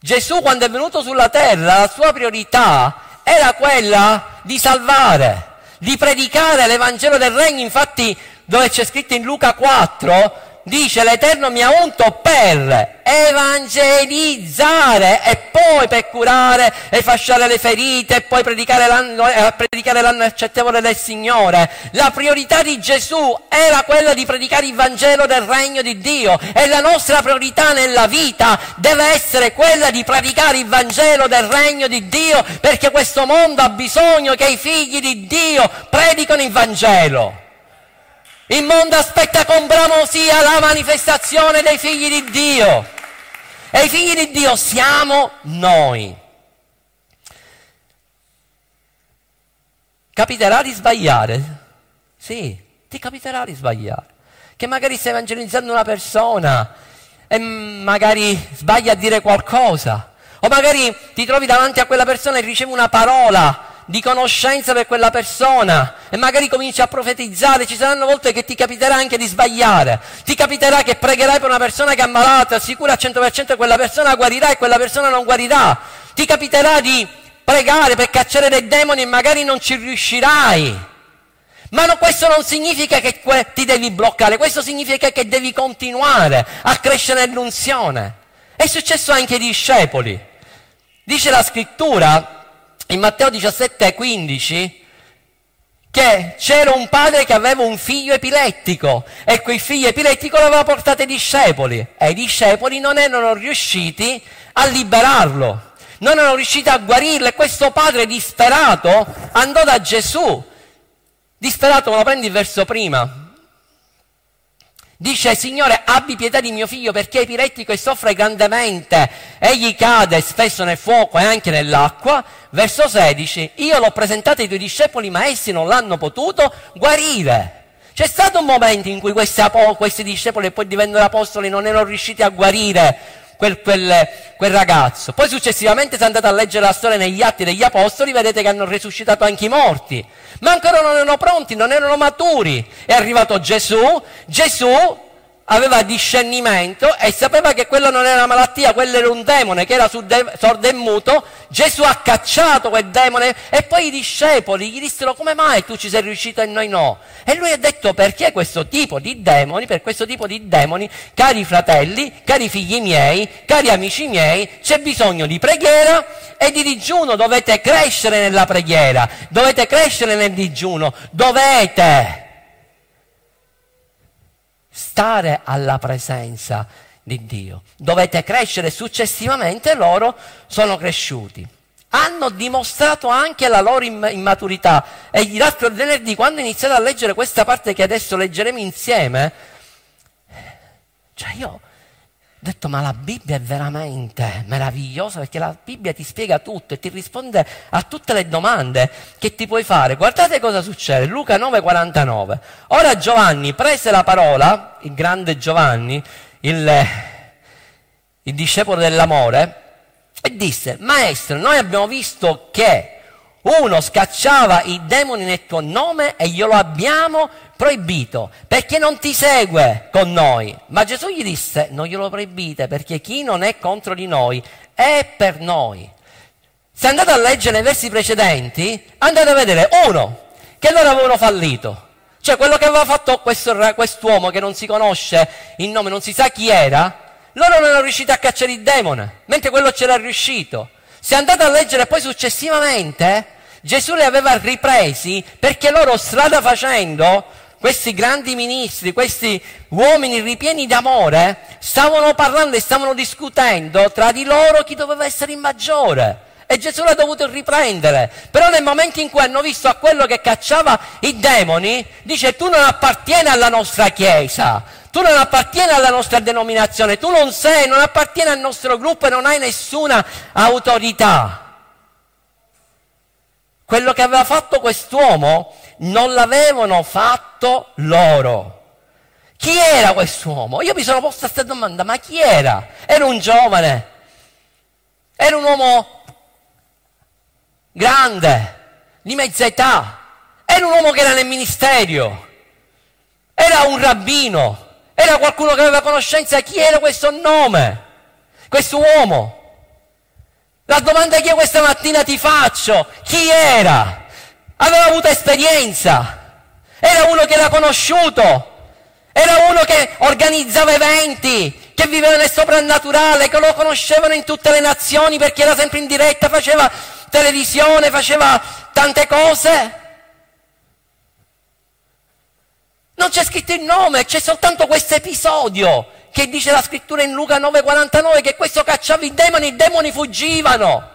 [SPEAKER 1] Gesù quando è venuto sulla terra la sua priorità era quella di salvare, di predicare l'Evangelo del Regno, infatti dove c'è scritto in Luca 4, dice l'Eterno mi ha unto per evangelizzare e poi per curare e fasciare le ferite e poi predicare l'anno, eh, predicare l'anno accettevole del Signore. La priorità di Gesù era quella di predicare il Vangelo del Regno di Dio e la nostra priorità nella vita deve essere quella di predicare il Vangelo del Regno di Dio perché questo mondo ha bisogno che i figli di Dio predicano il Vangelo. Il mondo aspetta con bramosia la manifestazione dei figli di Dio. E i figli di Dio siamo noi. Capiterà di sbagliare? Sì, ti capiterà di sbagliare. Che magari stai evangelizzando una persona e magari sbagli a dire qualcosa. O magari ti trovi davanti a quella persona e ricevi una parola di conoscenza per quella persona e magari cominci a profetizzare, ci saranno volte che ti capiterà anche di sbagliare, ti capiterà che pregherai per una persona che è ammalata, sicura al 100% che quella persona guarirà e quella persona non guarirà, ti capiterà di pregare per cacciare dei demoni e magari non ci riuscirai. Ma no, questo non significa che ti devi bloccare, questo significa che devi continuare a crescere nell'unzione. È successo anche ai discepoli. Dice la scrittura in Matteo 17, 15 che c'era un padre che aveva un figlio epilettico e quel figlio epilettico l'aveva portato ai discepoli e i discepoli non erano riusciti a liberarlo, non erano riusciti a guarirlo e questo padre disperato andò da Gesù Disperato me lo prendi il verso prima. Dice, Signore, abbi pietà di mio figlio perché è epilettico e soffre grandemente. Egli cade spesso nel fuoco e anche nell'acqua. Verso 16, io l'ho presentato ai tuoi discepoli, ma essi non l'hanno potuto guarire. C'è stato un momento in cui questi, questi discepoli, poi diventano apostoli, non erano riusciti a guarire quel, quel, quel, ragazzo. Poi successivamente se andate a leggere la storia negli atti degli apostoli, vedete che hanno risuscitato anche i morti. Ma ancora non erano pronti, non erano maturi. È arrivato Gesù, Gesù aveva discernimento e sapeva che quella non era una malattia, quello era un demone che era sordo e muto. Gesù ha cacciato quel demone e poi i discepoli gli dissero come mai tu ci sei riuscito e noi no? E lui ha detto perché questo tipo di demoni, per questo tipo di demoni, cari fratelli, cari figli miei, cari amici miei, c'è bisogno di preghiera e di digiuno, dovete crescere nella preghiera, dovete crescere nel digiuno, dovete stare alla presenza di Dio. Dovete crescere successivamente loro sono cresciuti. Hanno dimostrato anche la loro immaturità. E l'altro venerdì, quando iniziate a leggere questa parte che adesso leggeremo insieme, cioè io ho detto, ma la Bibbia è veramente meravigliosa perché la Bibbia ti spiega tutto e ti risponde a tutte le domande che ti puoi fare. Guardate cosa succede, Luca 9,49. Ora Giovanni prese la parola, il grande Giovanni, il, il discepolo dell'amore, e disse, Maestro, noi abbiamo visto che uno scacciava i demoni nel tuo nome e glielo abbiamo proibito perché non ti segue con noi. Ma Gesù gli disse, non glielo proibite perché chi non è contro di noi è per noi. Se andate a leggere i versi precedenti, andate a vedere uno, che loro avevano fallito. Cioè quello che aveva fatto questo, quest'uomo che non si conosce il nome, non si sa chi era, loro non erano riusciti a cacciare il demone, mentre quello c'era riuscito. Se andate a leggere poi successivamente, Gesù li aveva ripresi perché loro strada facendo, questi grandi ministri, questi uomini ripieni d'amore, stavano parlando e stavano discutendo tra di loro chi doveva essere il maggiore. E Gesù l'ha dovuto riprendere. Però nel momento in cui hanno visto a quello che cacciava i demoni, dice tu non appartieni alla nostra chiesa, tu non appartieni alla nostra denominazione, tu non sei, non appartieni al nostro gruppo e non hai nessuna autorità. Quello che aveva fatto quest'uomo non l'avevano fatto loro. Chi era quest'uomo? Io mi sono posto questa domanda, ma chi era? Era un giovane, era un uomo grande, di mezza età, era un uomo che era nel ministero, era un rabbino, era qualcuno che aveva conoscenza. Chi era questo nome? Questo uomo? La domanda che io questa mattina ti faccio, chi era? Aveva avuto esperienza? Era uno che era conosciuto? Era uno che organizzava eventi, che viveva nel soprannaturale, che lo conoscevano in tutte le nazioni perché era sempre in diretta, faceva televisione, faceva tante cose? Non c'è scritto il nome, c'è soltanto questo episodio che dice la scrittura in Luca 9,49 che questo cacciava i demoni, i demoni fuggivano.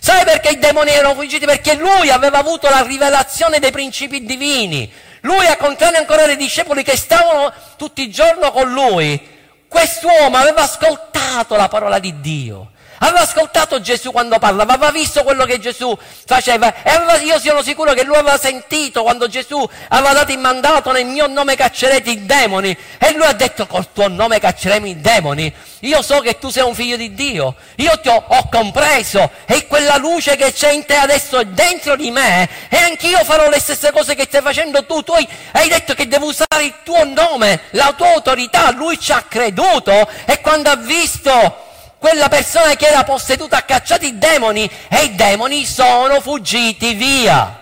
[SPEAKER 1] Sai perché i demoni erano fuggiti? Perché lui aveva avuto la rivelazione dei principi divini. Lui, a contrario ancora dei discepoli che stavano tutti i giorni con lui, quest'uomo aveva ascoltato la parola di Dio, Aveva ascoltato Gesù quando parlava, aveva visto quello che Gesù faceva e aveva, io sono sicuro che lui aveva sentito quando Gesù aveva dato il mandato nel mio nome caccerete i demoni e lui ha detto col tuo nome cacceremo i demoni. Io so che tu sei un figlio di Dio, io ti ho, ho compreso e quella luce che c'è in te adesso è dentro di me e anch'io farò le stesse cose che stai facendo tu. Tu hai, hai detto che devo usare il tuo nome, la tua autorità, lui ci ha creduto e quando ha visto quella persona che era posseduta ha cacciato i demoni e i demoni sono fuggiti via.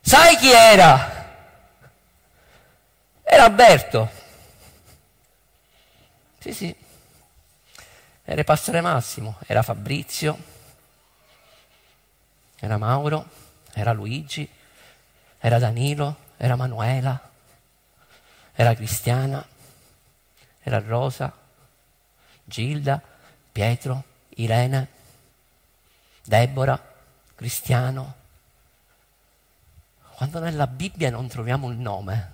[SPEAKER 1] Sai chi era? Era Alberto. Sì, sì. Era il pastore Massimo, era Fabrizio, era Mauro, era Luigi, era Danilo, era Manuela, era Cristiana, era Rosa, Gilda, Pietro, Irene, Deborah, Cristiano. Quando nella Bibbia non troviamo un nome,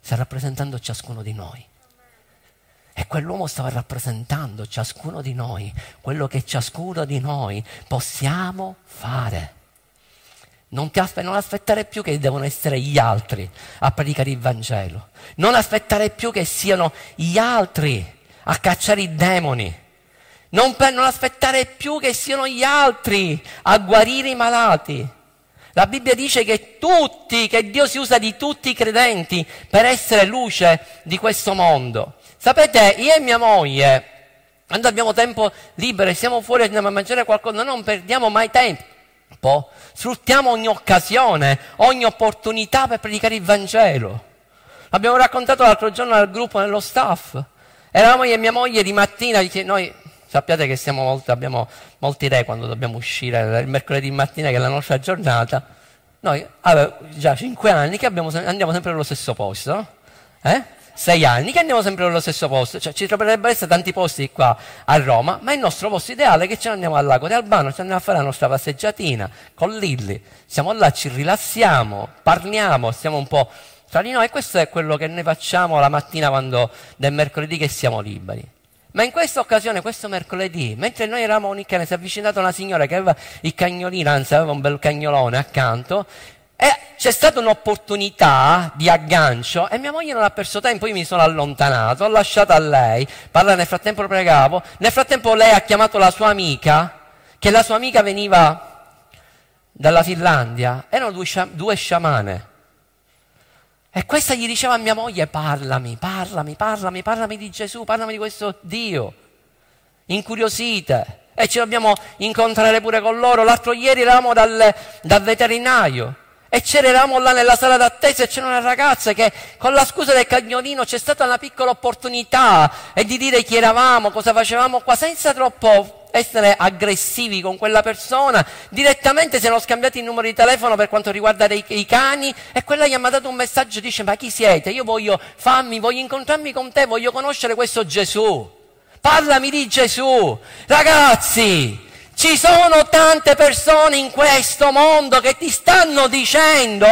[SPEAKER 1] sta rappresentando ciascuno di noi. E quell'uomo stava rappresentando ciascuno di noi, quello che ciascuno di noi possiamo fare. Non, aspe- non, aspettare più che devono essere gli altri a predicare il Vangelo. Non aspettare più che siano gli altri a cacciare i demoni. Non, per, non aspettare più che siano gli altri a guarire i malati. La Bibbia dice che tutti, che Dio si usa di tutti i credenti per essere luce di questo mondo. Sapete, io e mia moglie, quando abbiamo tempo libero e siamo fuori e andiamo a mangiare qualcosa, non perdiamo mai tempo. Sfruttiamo ogni occasione, ogni opportunità per predicare il Vangelo. Abbiamo raccontato l'altro giorno al gruppo, nello staff. Eravamo io e mia moglie di mattina, noi sappiate che molto, abbiamo molti re quando dobbiamo uscire il mercoledì mattina che è la nostra giornata. Noi avevo già cinque anni che abbiamo, andiamo sempre nello stesso posto, eh? sei anni che andiamo sempre nello stesso posto, cioè ci dovrebbero essere tanti posti qua a Roma, ma il nostro posto ideale è che ce ne andiamo al lago di Albano, ci andiamo a fare la nostra passeggiatina con Lilli, siamo là, ci rilassiamo, parliamo, stiamo un po' tra di noi e questo è quello che noi facciamo la mattina quando, del mercoledì che siamo liberi. Ma in questa occasione, questo mercoledì, mentre noi eravamo Unicane, si è avvicinata una signora che aveva il cagnolino, anzi aveva un bel cagnolone accanto, e c'è stata un'opportunità di aggancio e mia moglie non ha perso tempo, io mi sono allontanato, ho lasciato a lei, parla nel frattempo pregavo, nel frattempo lei ha chiamato la sua amica, che la sua amica veniva dalla Finlandia, erano due, due sciamane e questa gli diceva a mia moglie, parlami, parlami, parlami, parlami di Gesù, parlami di questo Dio. Incuriosite. E ci dobbiamo incontrare pure con loro. L'altro ieri eravamo dal, dal veterinario e c'eravamo là nella sala d'attesa e c'era una ragazza che con la scusa del cagnolino c'è stata una piccola opportunità e di dire chi eravamo, cosa facevamo qua, senza troppo essere aggressivi con quella persona, direttamente si erano scambiati il numero di telefono per quanto riguarda i, i cani e quella gli ha mandato un messaggio, dice ma chi siete? Io voglio fammi, voglio incontrarmi con te, voglio conoscere questo Gesù. Parlami di Gesù. Ragazzi, ci sono tante persone in questo mondo che ti stanno dicendo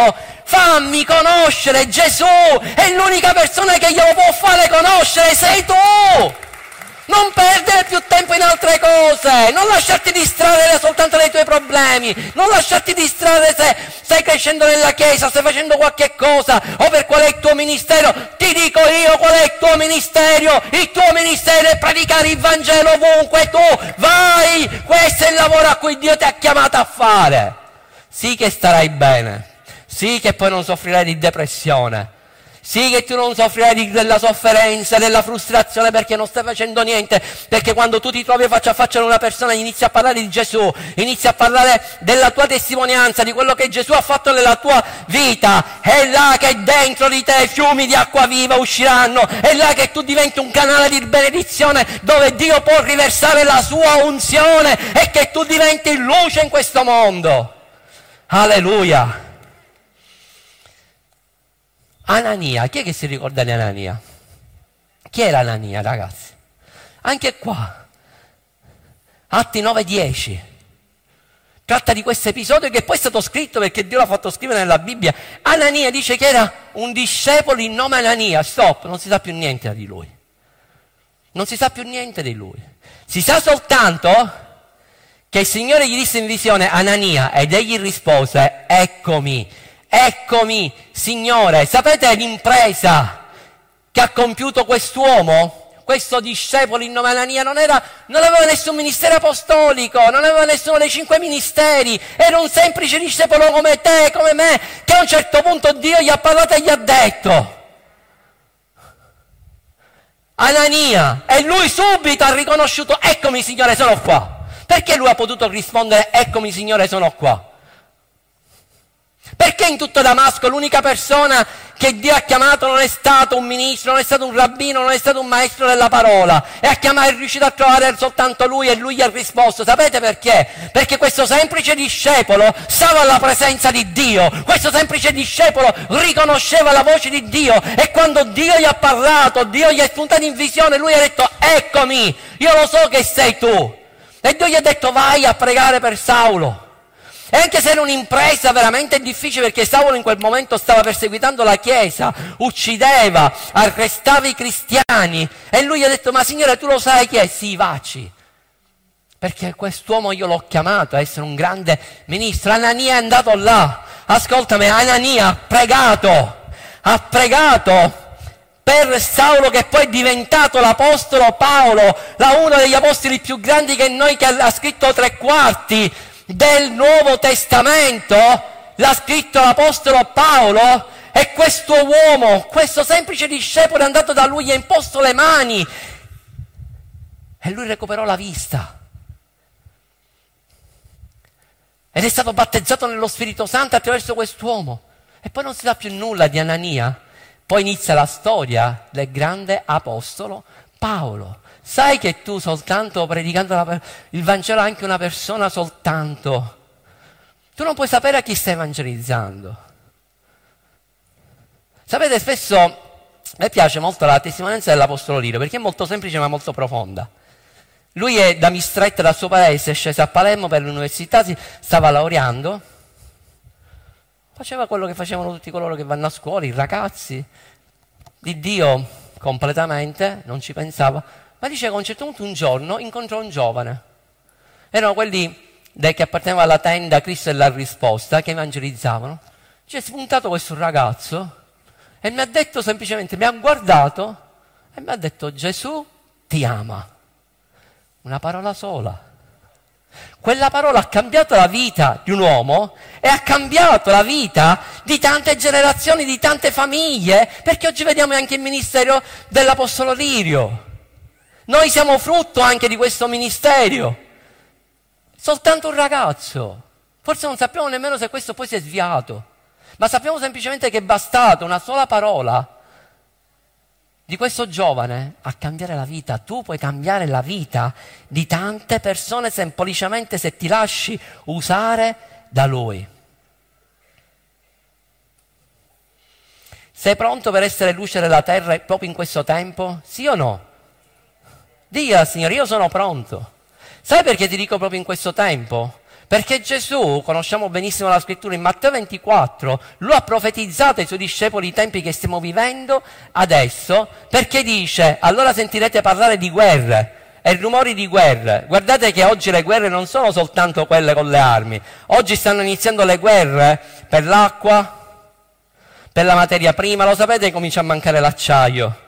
[SPEAKER 1] fammi conoscere Gesù e l'unica persona che glielo può fare conoscere sei tu. Non perdere più tempo in altre cose, non lasciarti distrarre soltanto dai tuoi problemi, non lasciarti distrarre se stai crescendo nella chiesa, stai facendo qualche cosa o per qual è il tuo ministero. Ti dico io qual è il tuo ministero. Il tuo ministero è predicare il Vangelo ovunque tu vai. Questo è il lavoro a cui Dio ti ha chiamato a fare. Sì che starai bene, sì che poi non soffrirai di depressione sì che tu non soffrirai della sofferenza, della frustrazione perché non stai facendo niente, perché quando tu ti trovi faccia a faccia con una persona inizi a parlare di Gesù, inizi a parlare della tua testimonianza, di quello che Gesù ha fatto nella tua vita, è là che dentro di te fiumi di acqua viva usciranno, è là che tu diventi un canale di benedizione dove Dio può riversare la sua unzione e che tu diventi luce in questo mondo. Alleluia. Anania, chi è che si ricorda di Anania? Chi era Anania, ragazzi? Anche qua, Atti 9-10. Tratta di questo episodio che poi è stato scritto perché Dio l'ha fatto scrivere nella Bibbia. Anania dice che era un discepolo in nome Anania. Stop, non si sa più niente di lui. Non si sa più niente di lui. Si sa soltanto che il Signore gli disse in visione Anania ed egli rispose, eccomi, eccomi, Signore. Sapete l'impresa che ha compiuto quest'uomo? questo discepolo in nome Anania non, era, non aveva nessun ministero apostolico, non aveva nessuno dei cinque ministeri, era un semplice discepolo come te, come me, che a un certo punto Dio gli ha parlato e gli ha detto, Anania, e lui subito ha riconosciuto, eccomi Signore, sono qua. Perché lui ha potuto rispondere, eccomi Signore, sono qua? Perché in tutto Damasco l'unica persona che Dio ha chiamato non è stato un ministro, non è stato un rabbino, non è stato un maestro della parola, e a chiamare è riuscito a trovare soltanto lui e lui gli ha risposto. Sapete perché? Perché questo semplice discepolo stava alla presenza di Dio, questo semplice discepolo riconosceva la voce di Dio e quando Dio gli ha parlato, Dio gli è spuntato in visione, lui ha detto eccomi, io lo so che sei tu. E Dio gli ha detto vai a pregare per Saulo. E anche se era un'impresa veramente difficile perché Saulo in quel momento stava perseguitando la Chiesa, uccideva, arrestava i cristiani e lui gli ha detto ma signore tu lo sai chi è? Sì, vaci. Perché quest'uomo io l'ho chiamato a essere un grande ministro. Anania è andato là. Ascoltami, Anania ha pregato, ha pregato per Saulo che poi è diventato l'apostolo Paolo, uno degli apostoli più grandi che noi che ha scritto tre quarti del Nuovo Testamento, l'ha scritto l'Apostolo Paolo, e questo uomo, questo semplice discepolo è andato da lui, gli ha imposto le mani e lui recuperò la vista. Ed è stato battezzato nello Spirito Santo attraverso quest'uomo. E poi non si sa più nulla di Anania. Poi inizia la storia del grande apostolo Paolo. Sai che tu soltanto predicando la, il Vangelo a anche una persona soltanto, tu non puoi sapere a chi stai evangelizzando. Sapete, spesso me piace molto la testimonianza dell'Apostolo Lirio perché è molto semplice ma molto profonda. Lui è da Mistretta, dal suo paese, è sceso a Palermo per l'università, si stava laureando, faceva quello che facevano tutti coloro che vanno a scuola, i ragazzi, di Dio completamente, non ci pensava, ma dice che a un certo punto un giorno incontrò un giovane. Erano quelli che appartenevano alla tenda Cristo e la risposta, che evangelizzavano. Ci è spuntato questo ragazzo e mi ha detto semplicemente, mi ha guardato e mi ha detto Gesù ti ama. Una parola sola. Quella parola ha cambiato la vita di un uomo e ha cambiato la vita di tante generazioni, di tante famiglie, perché oggi vediamo anche il ministero dell'Apostolo Lirio. Noi siamo frutto anche di questo ministero. Soltanto un ragazzo. Forse non sappiamo nemmeno se questo poi si è sviato, ma sappiamo semplicemente che è bastata una sola parola di questo giovane a cambiare la vita. Tu puoi cambiare la vita di tante persone semplicemente se ti lasci usare da lui. Sei pronto per essere luce della terra proprio in questo tempo? Sì o no? Dica al Signore, io sono pronto. Sai perché ti dico proprio in questo tempo? Perché Gesù, conosciamo benissimo la scrittura in Matteo 24, lo ha profetizzato ai suoi discepoli i tempi che stiamo vivendo adesso, perché dice, allora sentirete parlare di guerre e rumori di guerre. Guardate che oggi le guerre non sono soltanto quelle con le armi, oggi stanno iniziando le guerre per l'acqua, per la materia prima, lo sapete comincia a mancare l'acciaio.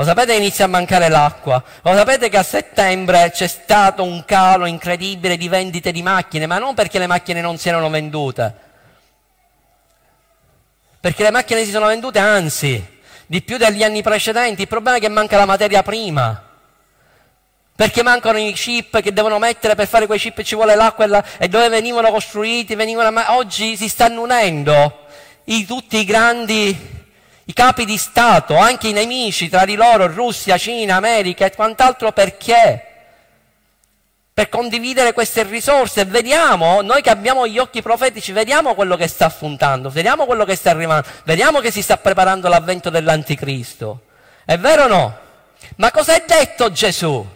[SPEAKER 1] Lo sapete che inizia a mancare l'acqua? Lo sapete che a settembre c'è stato un calo incredibile di vendite di macchine, ma non perché le macchine non si erano vendute. Perché le macchine si sono vendute, anzi, di più degli anni precedenti. Il problema è che manca la materia prima. Perché mancano i chip che devono mettere per fare quei chip ci vuole l'acqua e, la, e dove venivano costruiti, venivano, oggi si stanno unendo i, tutti i grandi i capi di Stato, anche i nemici tra di loro, Russia, Cina, America e quant'altro, perché? Per condividere queste risorse, vediamo, noi che abbiamo gli occhi profetici, vediamo quello che sta affrontando, vediamo quello che sta arrivando, vediamo che si sta preparando l'avvento dell'anticristo. È vero o no? Ma cosa ha detto Gesù?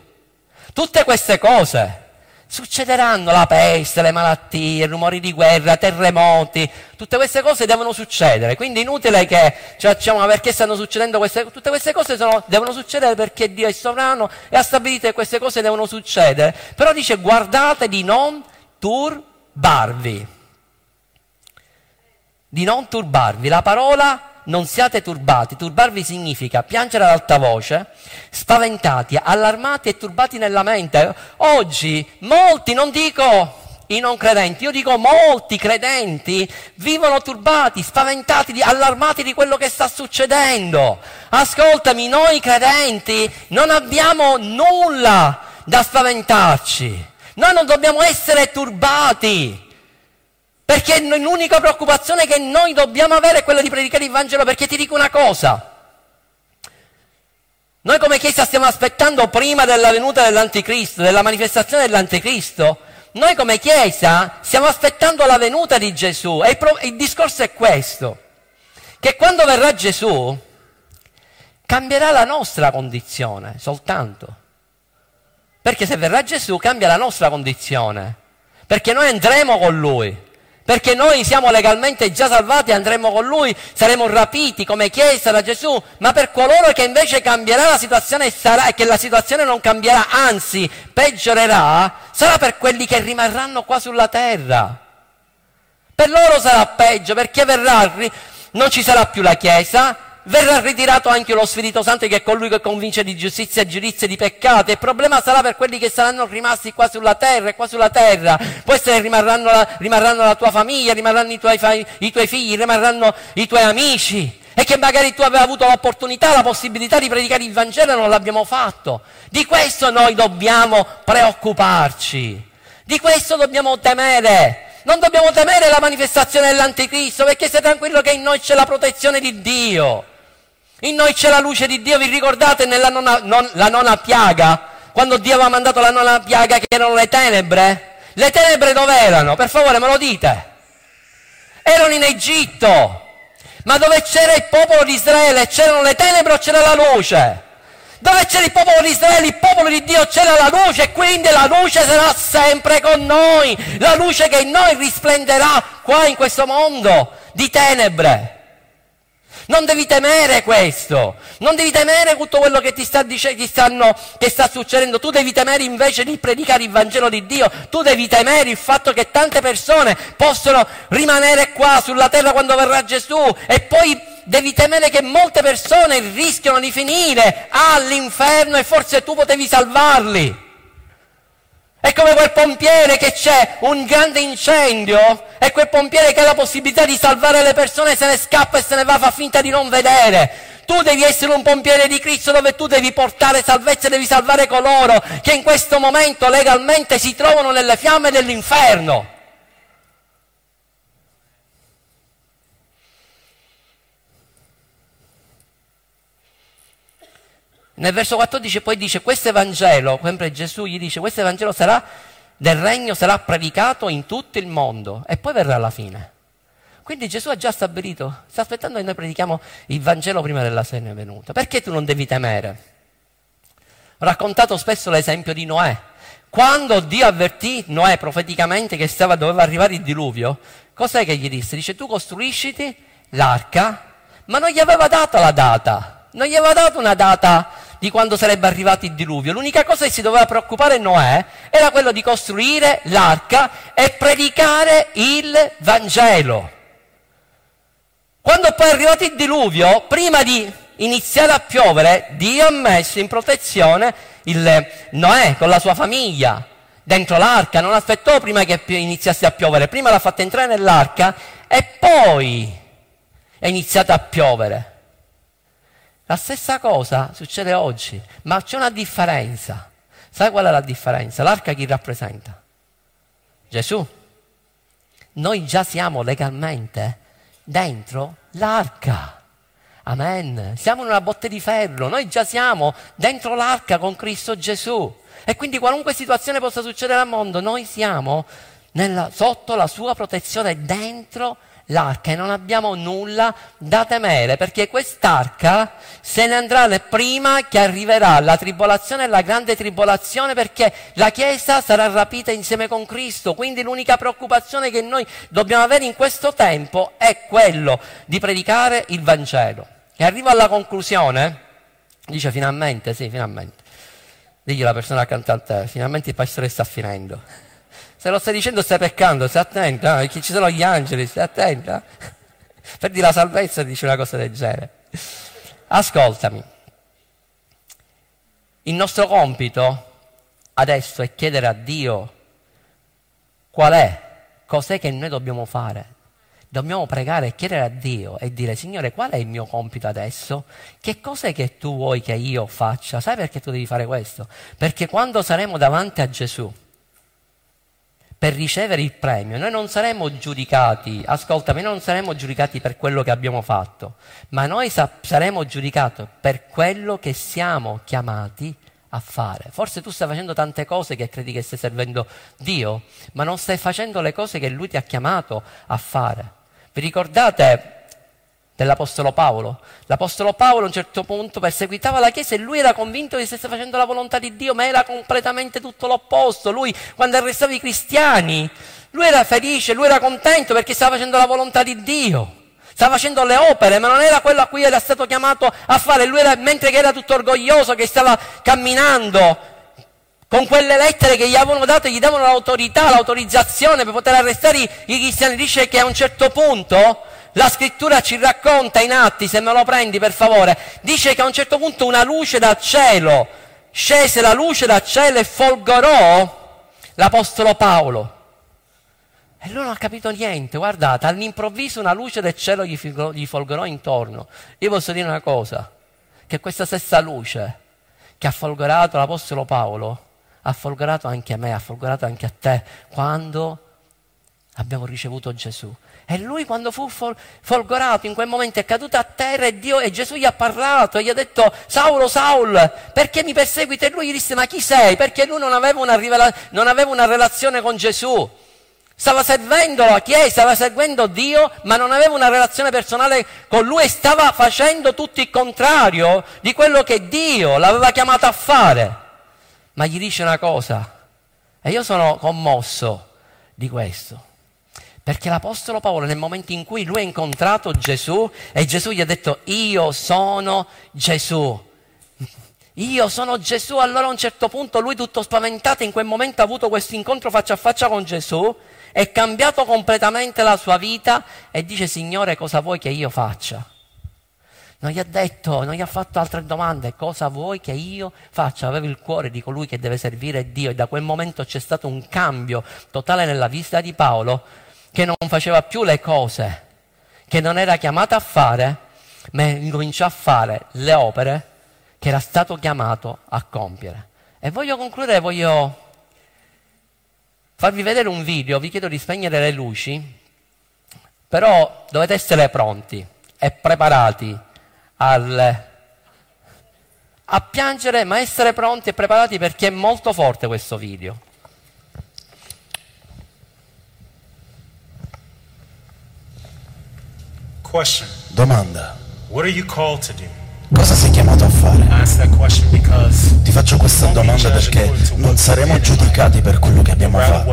[SPEAKER 1] Tutte queste cose Succederanno la peste, le malattie, rumori di guerra, terremoti, tutte queste cose devono succedere. Quindi inutile che ci facciamo, ma perché stanno succedendo queste cose? Tutte queste cose sono, devono succedere perché Dio è sovrano e ha stabilito che queste cose devono succedere. Però dice guardate di non turbarvi. Di non turbarvi. La parola non siate turbati. Turbarvi significa piangere ad alta voce, spaventati, allarmati e turbati nella mente. Oggi molti, non dico i non credenti, io dico molti credenti vivono turbati, spaventati, allarmati di quello che sta succedendo. Ascoltami, noi credenti non abbiamo nulla da spaventarci. Noi non dobbiamo essere turbati. Perché l'unica preoccupazione che noi dobbiamo avere è quella di predicare il Vangelo, perché ti dico una cosa. Noi come Chiesa stiamo aspettando prima della venuta dell'Anticristo, della manifestazione dell'Anticristo, noi come Chiesa stiamo aspettando la venuta di Gesù e il, pro- il discorso è questo, che quando verrà Gesù cambierà la nostra condizione soltanto. Perché se verrà Gesù cambia la nostra condizione, perché noi andremo con Lui. Perché noi siamo legalmente già salvati, andremo con Lui, saremo rapiti come Chiesa da Gesù, ma per coloro che invece cambierà la situazione sarà, e che la situazione non cambierà, anzi peggiorerà, sarà per quelli che rimarranno qua sulla terra. Per loro sarà peggio, perché verrà, non ci sarà più la Chiesa, verrà ritirato anche lo Spirito Santo che è colui che convince di giustizia, giudizio e di peccato. Il problema sarà per quelli che saranno rimasti qua sulla terra e qua sulla terra. Può essere rimarranno la, rimarranno la tua famiglia, rimarranno i tuoi, i tuoi figli, rimarranno i tuoi amici. E che magari tu avevi avuto l'opportunità, la possibilità di predicare il Vangelo e non l'abbiamo fatto. Di questo noi dobbiamo preoccuparci. Di questo dobbiamo temere. Non dobbiamo temere la manifestazione dell'Anticristo perché sei tranquillo che in noi c'è la protezione di Dio. In noi c'è la luce di Dio, vi ricordate nella nona, non, la nona piaga? Quando Dio aveva mandato la nona piaga che erano le tenebre? Le tenebre dove erano? Per favore me lo dite. Erano in Egitto. Ma dove c'era il popolo di Israele c'erano le tenebre o c'era la luce? Dove c'era il popolo di Israele, il popolo di Dio, c'era la luce e quindi la luce sarà sempre con noi. La luce che in noi risplenderà qua in questo mondo di tenebre. Non devi temere questo, non devi temere tutto quello che ti sta, dice, ti stanno, che sta succedendo, tu devi temere invece di predicare il Vangelo di Dio, tu devi temere il fatto che tante persone possono rimanere qua sulla terra quando verrà Gesù. E poi devi temere che molte persone rischiano di finire all'inferno e forse tu potevi salvarli. È come quel pompiere che c'è un grande incendio e quel pompiere che ha la possibilità di salvare le persone se ne scappa e se ne va, fa finta di non vedere. Tu devi essere un pompiere di Cristo dove tu devi portare salvezza e devi salvare coloro che in questo momento legalmente si trovano nelle fiamme dell'inferno. Nel verso 14 poi dice, questo Evangelo, sempre Gesù gli dice, questo Evangelo sarà, del regno sarà predicato in tutto il mondo e poi verrà la fine. Quindi Gesù ha già stabilito, sta aspettando che noi predichiamo il Vangelo prima della sera venuta. Perché tu non devi temere? Ho raccontato spesso l'esempio di Noè. Quando Dio avvertì Noè profeticamente che stava, doveva arrivare il diluvio, cos'è che gli disse? Dice tu costruisciti l'arca, ma non gli aveva dato la data, non gli aveva dato una data di quando sarebbe arrivato il diluvio. L'unica cosa che si doveva preoccupare Noè era quello di costruire l'arca e predicare il Vangelo. Quando poi è arrivato il diluvio, prima di iniziare a piovere, Dio ha messo in protezione il Noè con la sua famiglia dentro l'arca, non aspettò prima che iniziasse a piovere, prima l'ha fatta entrare nell'arca e poi è iniziato a piovere. La stessa cosa succede oggi, ma c'è una differenza. Sai qual è la differenza? L'arca chi rappresenta? Gesù. Noi già siamo legalmente dentro l'arca. Amen. Siamo in una botte di ferro, noi già siamo dentro l'arca con Cristo Gesù. E quindi qualunque situazione possa succedere al mondo, noi siamo nella, sotto la sua protezione dentro l'arca e non abbiamo nulla da temere, perché quest'arca se ne andrà prima che arriverà la tribolazione e la grande tribolazione, perché la Chiesa sarà rapita insieme con Cristo. Quindi l'unica preoccupazione che noi dobbiamo avere in questo tempo è quello di predicare il Vangelo. E arrivo alla conclusione, dice finalmente, sì, finalmente. Digli alla persona accanto a te, finalmente il pastore sta finendo. Se lo stai dicendo stai peccando, stai attenta, eh? ci sono gli angeli, stai attenta. Perdi la salvezza e dici una cosa del genere. Ascoltami. Il nostro compito adesso è chiedere a Dio qual è, cos'è che noi dobbiamo fare. Dobbiamo pregare e chiedere a Dio e dire, Signore, qual è il mio compito adesso? Che cos'è che tu vuoi che io faccia? Sai perché tu devi fare questo? Perché quando saremo davanti a Gesù, per ricevere il premio. Noi non saremo giudicati, ascoltami, non saremo giudicati per quello che abbiamo fatto, ma noi sa- saremo giudicati per quello che siamo chiamati a fare. Forse tu stai facendo tante cose che credi che stai servendo Dio, ma non stai facendo le cose che Lui ti ha chiamato a fare. Vi ricordate dell'Apostolo Paolo. L'Apostolo Paolo a un certo punto perseguitava la Chiesa e lui era convinto che stesse facendo la volontà di Dio, ma era completamente tutto l'opposto. Lui, quando arrestava i cristiani, lui era felice, lui era contento perché stava facendo la volontà di Dio. Stava facendo le opere, ma non era quello a cui era stato chiamato a fare. Lui era, mentre che era tutto orgoglioso, che stava camminando con quelle lettere che gli avevano dato, gli davano l'autorità, l'autorizzazione per poter arrestare i, i cristiani. Dice che a un certo punto la scrittura ci racconta in atti, se me lo prendi per favore, dice che a un certo punto una luce dal cielo, scese la luce dal cielo e folgorò l'Apostolo Paolo. E lui non ha capito niente, guardate, all'improvviso una luce del cielo gli, folgorò, gli folgorò intorno. Io posso dire una cosa, che questa stessa luce che ha folgorato l'Apostolo Paolo, ha folgorato anche a me, ha folgorato anche a te, quando abbiamo ricevuto Gesù. E lui quando fu fol- folgorato in quel momento è caduto a terra e, Dio, e Gesù gli ha parlato e gli ha detto Saulo, Saul, perché mi perseguiti? E lui gli disse ma chi sei? Perché lui non aveva una, rivela- non aveva una relazione con Gesù. Stava servendo la Chiesa, stava seguendo Dio, ma non aveva una relazione personale con Lui e stava facendo tutto il contrario di quello che Dio l'aveva chiamato a fare. Ma gli dice una cosa, e io sono commosso di questo. Perché l'Apostolo Paolo nel momento in cui lui ha incontrato Gesù e Gesù gli ha detto io sono Gesù. Io sono Gesù, allora a un certo punto lui tutto spaventato in quel momento ha avuto questo incontro faccia a faccia con Gesù, è cambiato completamente la sua vita e dice Signore cosa vuoi che io faccia? Non gli ha detto, non gli ha fatto altre domande, cosa vuoi che io faccia? Aveva il cuore di colui che deve servire Dio e da quel momento c'è stato un cambio totale nella vita di Paolo che non faceva più le cose che non era chiamato a fare, ma incominciò a fare le opere che era stato chiamato a compiere. E voglio concludere, voglio farvi vedere un video, vi chiedo di spegnere le luci, però dovete essere pronti e preparati al, a piangere, ma essere pronti e preparati perché è molto forte questo video.
[SPEAKER 2] Question.
[SPEAKER 3] Domanda.
[SPEAKER 2] What are you called to do?
[SPEAKER 3] Cosa sei chiamato a fare? Ti faccio questa domanda perché non saremo giudicati per quello che abbiamo fatto,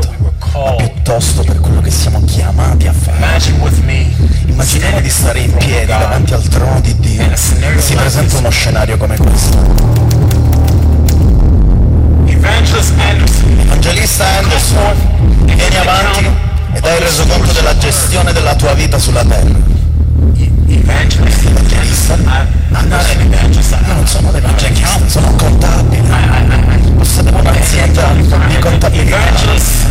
[SPEAKER 3] ma piuttosto per quello che siamo chiamati a fare. Immaginiamo di stare in piedi davanti al trono di Dio e si presenta uno scenario come questo. Evangelista Anderson, vieni avanti e dai resoconto della gestione della tua vita sulla terra.
[SPEAKER 2] Evangelist
[SPEAKER 3] Evangelista?
[SPEAKER 2] I, I'm not an evangelist.
[SPEAKER 3] Io non sono l'evangelista, sono un contabile. Possedevo un'azienda di contabilità.
[SPEAKER 2] Evangelist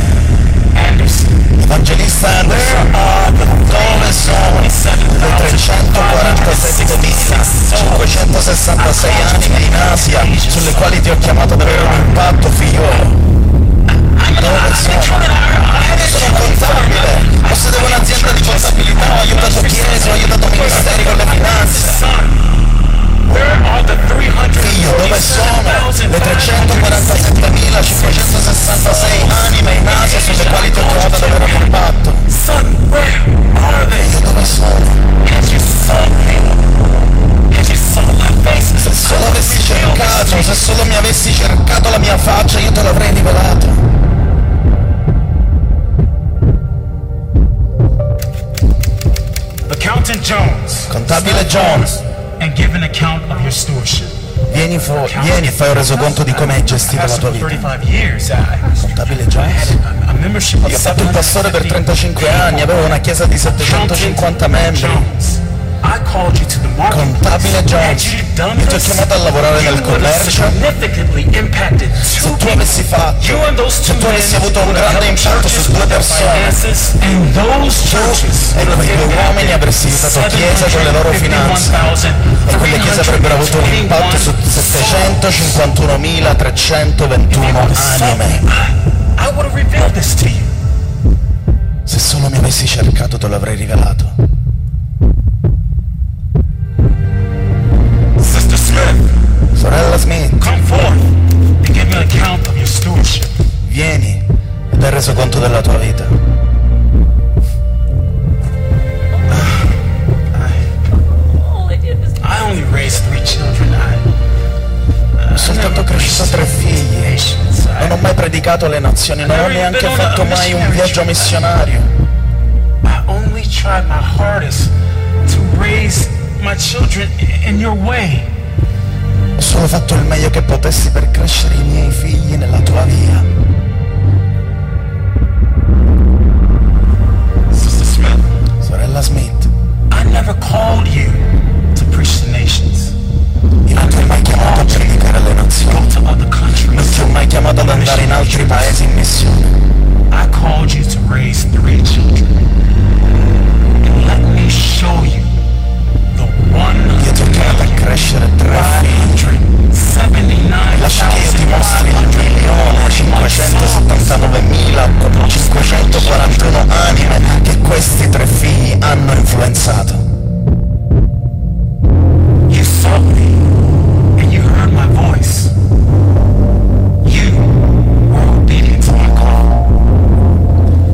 [SPEAKER 2] Anderson.
[SPEAKER 3] Evangelista Anderson, dove sono le 347.566 anime in Asia sulle quali ti ho chiamato ad avere un impatto, figliolo? Dove sono? Sono un contabile, possedevo un'azienda di contabilità, ho aiutato chiese, ho aiutato ministeri con le finanze. Figlio, dove sono le 347.566 anime in Asia sulle quali ti ho trovato ad avere un impatto?
[SPEAKER 2] Son, where are are they?
[SPEAKER 3] io dove sono? Se solo avessi cercato, se solo mi avessi cercato la mia faccia, io te l'avrei rivelato.
[SPEAKER 2] Accountant Jones.
[SPEAKER 3] Contabile Jones,
[SPEAKER 2] And give an account of your stewardship.
[SPEAKER 3] vieni, fu- vieni e fai un resoconto di come hai gestito la tua vita.
[SPEAKER 2] 35 years. I,
[SPEAKER 3] Contabile Jones. ho fatto il pastore per
[SPEAKER 2] 750
[SPEAKER 3] 35 anni, avevo una chiesa di 750 membri. Contabile
[SPEAKER 2] done
[SPEAKER 3] io ti ho chiamato a lavorare nel commercio. Se tu avessi fatto, se tu avessi avuto un grande impatto su due persone,
[SPEAKER 2] churches
[SPEAKER 3] e quei due uomini avresti aiutato chiese con le loro finanze. E quelle chiese avrebbero avuto un impatto su 751.321 anime. Se solo mi avessi cercato te l'avrei rivelato. Sorella Smith,
[SPEAKER 2] come forth and give me an account of your stewardship.
[SPEAKER 3] vieni e dai reso conto della tua vita.
[SPEAKER 2] I only raised three children. I,
[SPEAKER 3] Ho soltanto cresciuto tre figli. Non ho mai predicato alle nazioni, non ho neanche fatto mai un viaggio missionario.
[SPEAKER 2] I only tried my hardest to raise my children in your way.
[SPEAKER 3] Ho solo fatto il meglio che potessi per crescere i miei figli nella tua via.
[SPEAKER 2] Sister Smith,
[SPEAKER 3] Sorella Smith,
[SPEAKER 2] I never called you to preach the nations.
[SPEAKER 3] io non ti ho mai chiamato a predicare
[SPEAKER 2] Go
[SPEAKER 3] nazioni. Non ti ho mai chiamato ad andare in altri paesi in missione.
[SPEAKER 2] I called you to raise three children. And let me show you
[SPEAKER 3] ho chiamato a crescere tre figli.
[SPEAKER 2] 179
[SPEAKER 3] Lascia che io ti mostri il milione 569.541 anime che questi tre figli hanno influenzato.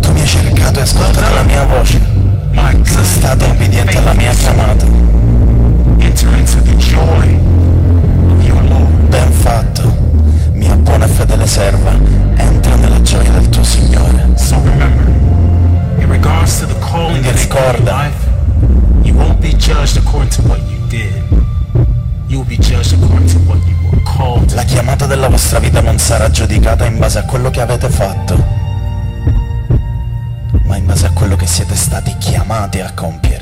[SPEAKER 3] Tu mi hai cercato e ascoltato la mia voce. Sei stato obbediente alla mia chiamata.
[SPEAKER 2] Into the joy your Lord.
[SPEAKER 3] Ben fatto, mia buona e fedele serva, entra nella gioia del tuo Signore.
[SPEAKER 2] So remember, in regards to the calling
[SPEAKER 3] Quindi ricorda.
[SPEAKER 2] you won't be judged according to what you did. You will be judged according to what you were called.
[SPEAKER 3] La chiamata della vostra vita non sarà giudicata in base a quello che avete fatto, ma in base a quello che siete stati chiamati a compiere.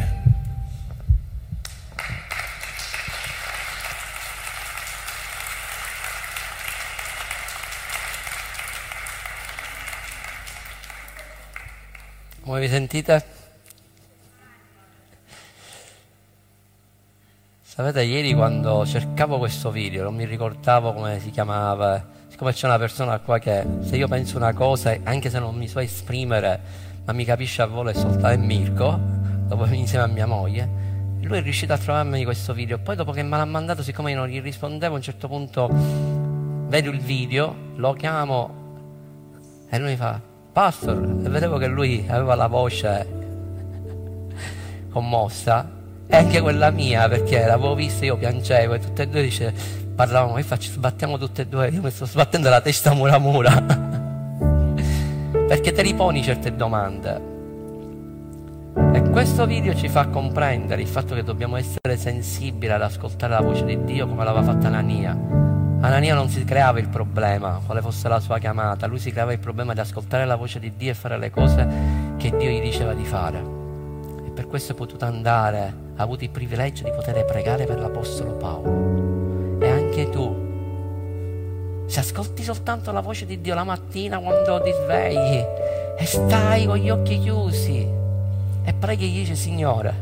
[SPEAKER 1] Come vi sentite? Sapete, ieri quando cercavo questo video, non mi ricordavo come si chiamava, siccome c'è una persona qua che se io penso una cosa, anche se non mi so esprimere, ma mi capisce a volo è soltanto Mirko, dopo insieme a mia moglie, lui è riuscito a trovarmi questo video, poi dopo che me l'ha mandato, siccome io non gli rispondevo, a un certo punto vedo il video, lo chiamo e lui mi fa, Pastor, e vedevo che lui aveva la voce commossa, e anche quella mia, perché l'avevo vista, io piangevo, e tutte e due dice, parlavamo, che faccio, sbattiamo tutte e due, io mi sto sbattendo la testa mura mura. perché te li poni certe domande. E questo video ci fa comprendere il fatto che dobbiamo essere sensibili ad ascoltare la voce di Dio come l'aveva fatta Anania. Anania non si creava il problema, quale fosse la sua chiamata, lui si creava il problema di ascoltare la voce di Dio e fare le cose che Dio gli diceva di fare. E per questo è potuto andare, ha avuto il privilegio di poter pregare per l'Apostolo Paolo. E anche tu, se ascolti soltanto la voce di Dio la mattina quando ti svegli e stai con gli occhi chiusi e preghi e gli dici Signore,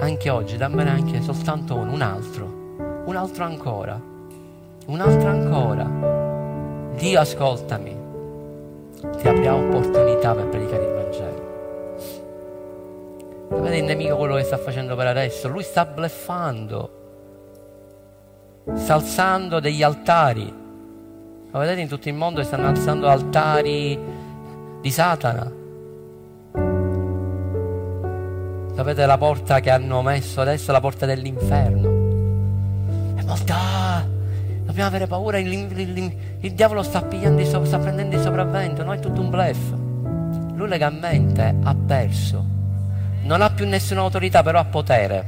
[SPEAKER 1] anche oggi dammene anche soltanto uno, un altro, un altro ancora un altro ancora. Dio ascoltami, ti aprirà opportunità per predicare il Vangelo. Vedete il nemico quello che sta facendo per adesso? Lui sta bleffando, sta alzando degli altari. Lo vedete in tutto il mondo che stanno alzando altari di Satana. Sapete la porta che hanno messo adesso? La porta dell'inferno. Molti, ah, dobbiamo avere paura, il, il- il- diavolo sta, pigliando sta prendendo il sopravvento, no? È tutto un blef. Lui legalmente ha perso. Non ha più nessuna autorità, però ha potere.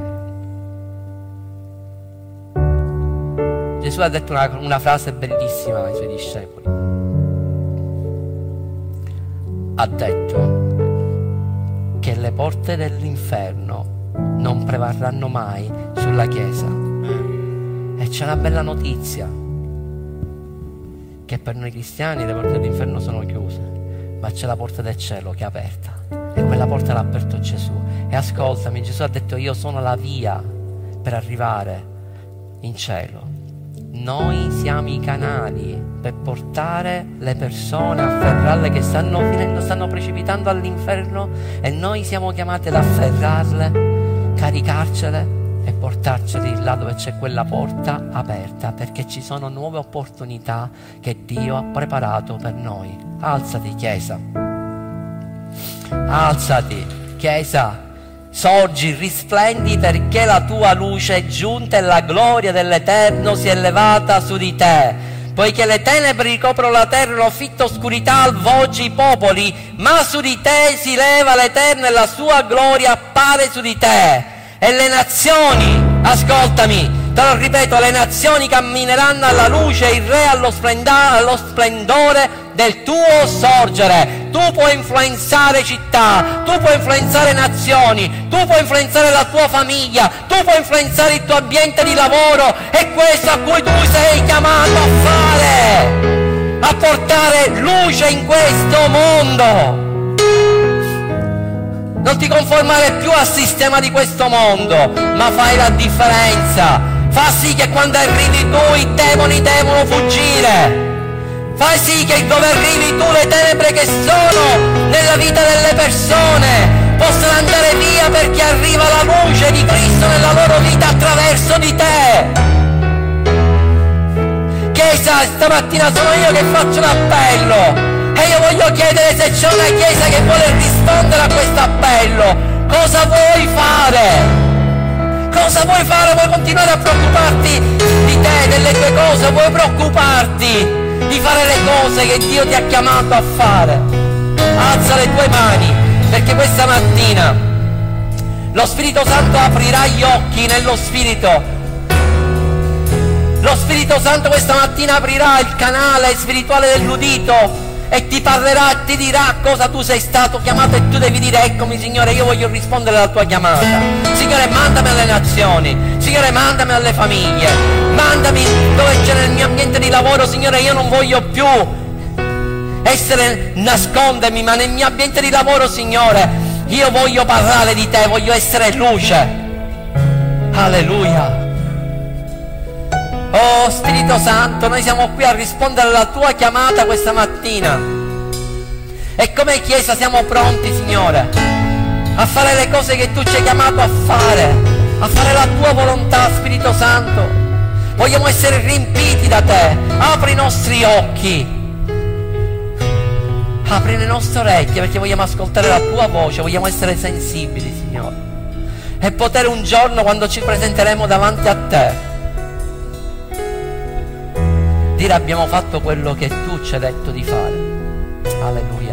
[SPEAKER 1] Gesù ha detto una, una frase bellissima ai suoi discepoli. Ha detto che le porte dell'inferno non prevarranno mai sulla Chiesa. E c'è una bella notizia, che per noi cristiani le porte dell'inferno sono chiuse, ma c'è la porta del cielo che è aperta. E quella porta l'ha aperto Gesù. E ascoltami, Gesù ha detto io sono la via per arrivare in cielo. Noi siamo i canali per portare le persone, afferrarle che stanno finendo, stanno precipitando all'inferno e noi siamo chiamati ad afferrarle, caricarcele e portarceli là dove c'è quella porta aperta perché ci sono nuove opportunità che Dio ha preparato per noi. Alzati Chiesa, alzati Chiesa. Sorgi, risplendi perché la tua luce è giunta e la gloria dell'Eterno si è levata su di te. Poiché le tenebre ricoprono la terra e l'offitta oscurità avvolge i popoli, ma su di te si leva l'Eterno e la sua gloria appare su di te. E le nazioni, ascoltami, te lo ripeto, le nazioni cammineranno alla luce, il re allo, splenda- allo splendore del tuo sorgere. Tu puoi influenzare città, tu puoi influenzare nazioni, tu puoi influenzare la tua famiglia, tu puoi influenzare il tuo ambiente di lavoro. È questo a cui tu sei chiamato a fare, a portare luce in questo mondo. Non ti conformare più al sistema di questo mondo, ma fai la differenza. Fa sì che quando arrivi tu i demoni devono fuggire. Fai sì che dove arrivi tu le tenebre che sono nella vita delle persone possano andare via perché arriva la luce di Cristo nella loro vita attraverso di te. Chiesa, stamattina sono io che faccio l'appello e io voglio chiedere se c'è una chiesa che vuole rispondere a questo appello. Cosa vuoi fare? Cosa vuoi fare? Vuoi continuare a preoccuparti di te, delle tue cose? Vuoi preoccuparti di fare le cose che Dio ti ha chiamato a fare? Alza le tue mani, perché questa mattina lo Spirito Santo aprirà gli occhi nello Spirito. Lo Spirito Santo questa mattina aprirà il canale spirituale dell'udito e ti parlerà e ti dirà cosa tu sei stato chiamato e tu devi dire eccomi Signore io voglio rispondere alla tua chiamata. Signore mandami alle nazioni. Signore mandami alle famiglie. Mandami dove c'è nel mio ambiente di lavoro. Signore io non voglio più essere nascondermi ma nel mio ambiente di lavoro Signore io voglio parlare di te voglio essere luce. Alleluia Oh Spirito Santo, noi siamo qui a rispondere alla tua chiamata questa mattina. E come Chiesa siamo pronti, Signore, a fare le cose che tu ci hai chiamato a fare, a fare la tua volontà, Spirito Santo. Vogliamo essere riempiti da te. Apri i nostri occhi. Apri le nostre orecchie perché vogliamo ascoltare la tua voce, vogliamo essere sensibili, Signore. E poter un giorno, quando ci presenteremo davanti a te, dire abbiamo fatto quello che tu ci hai detto di fare. Alleluia.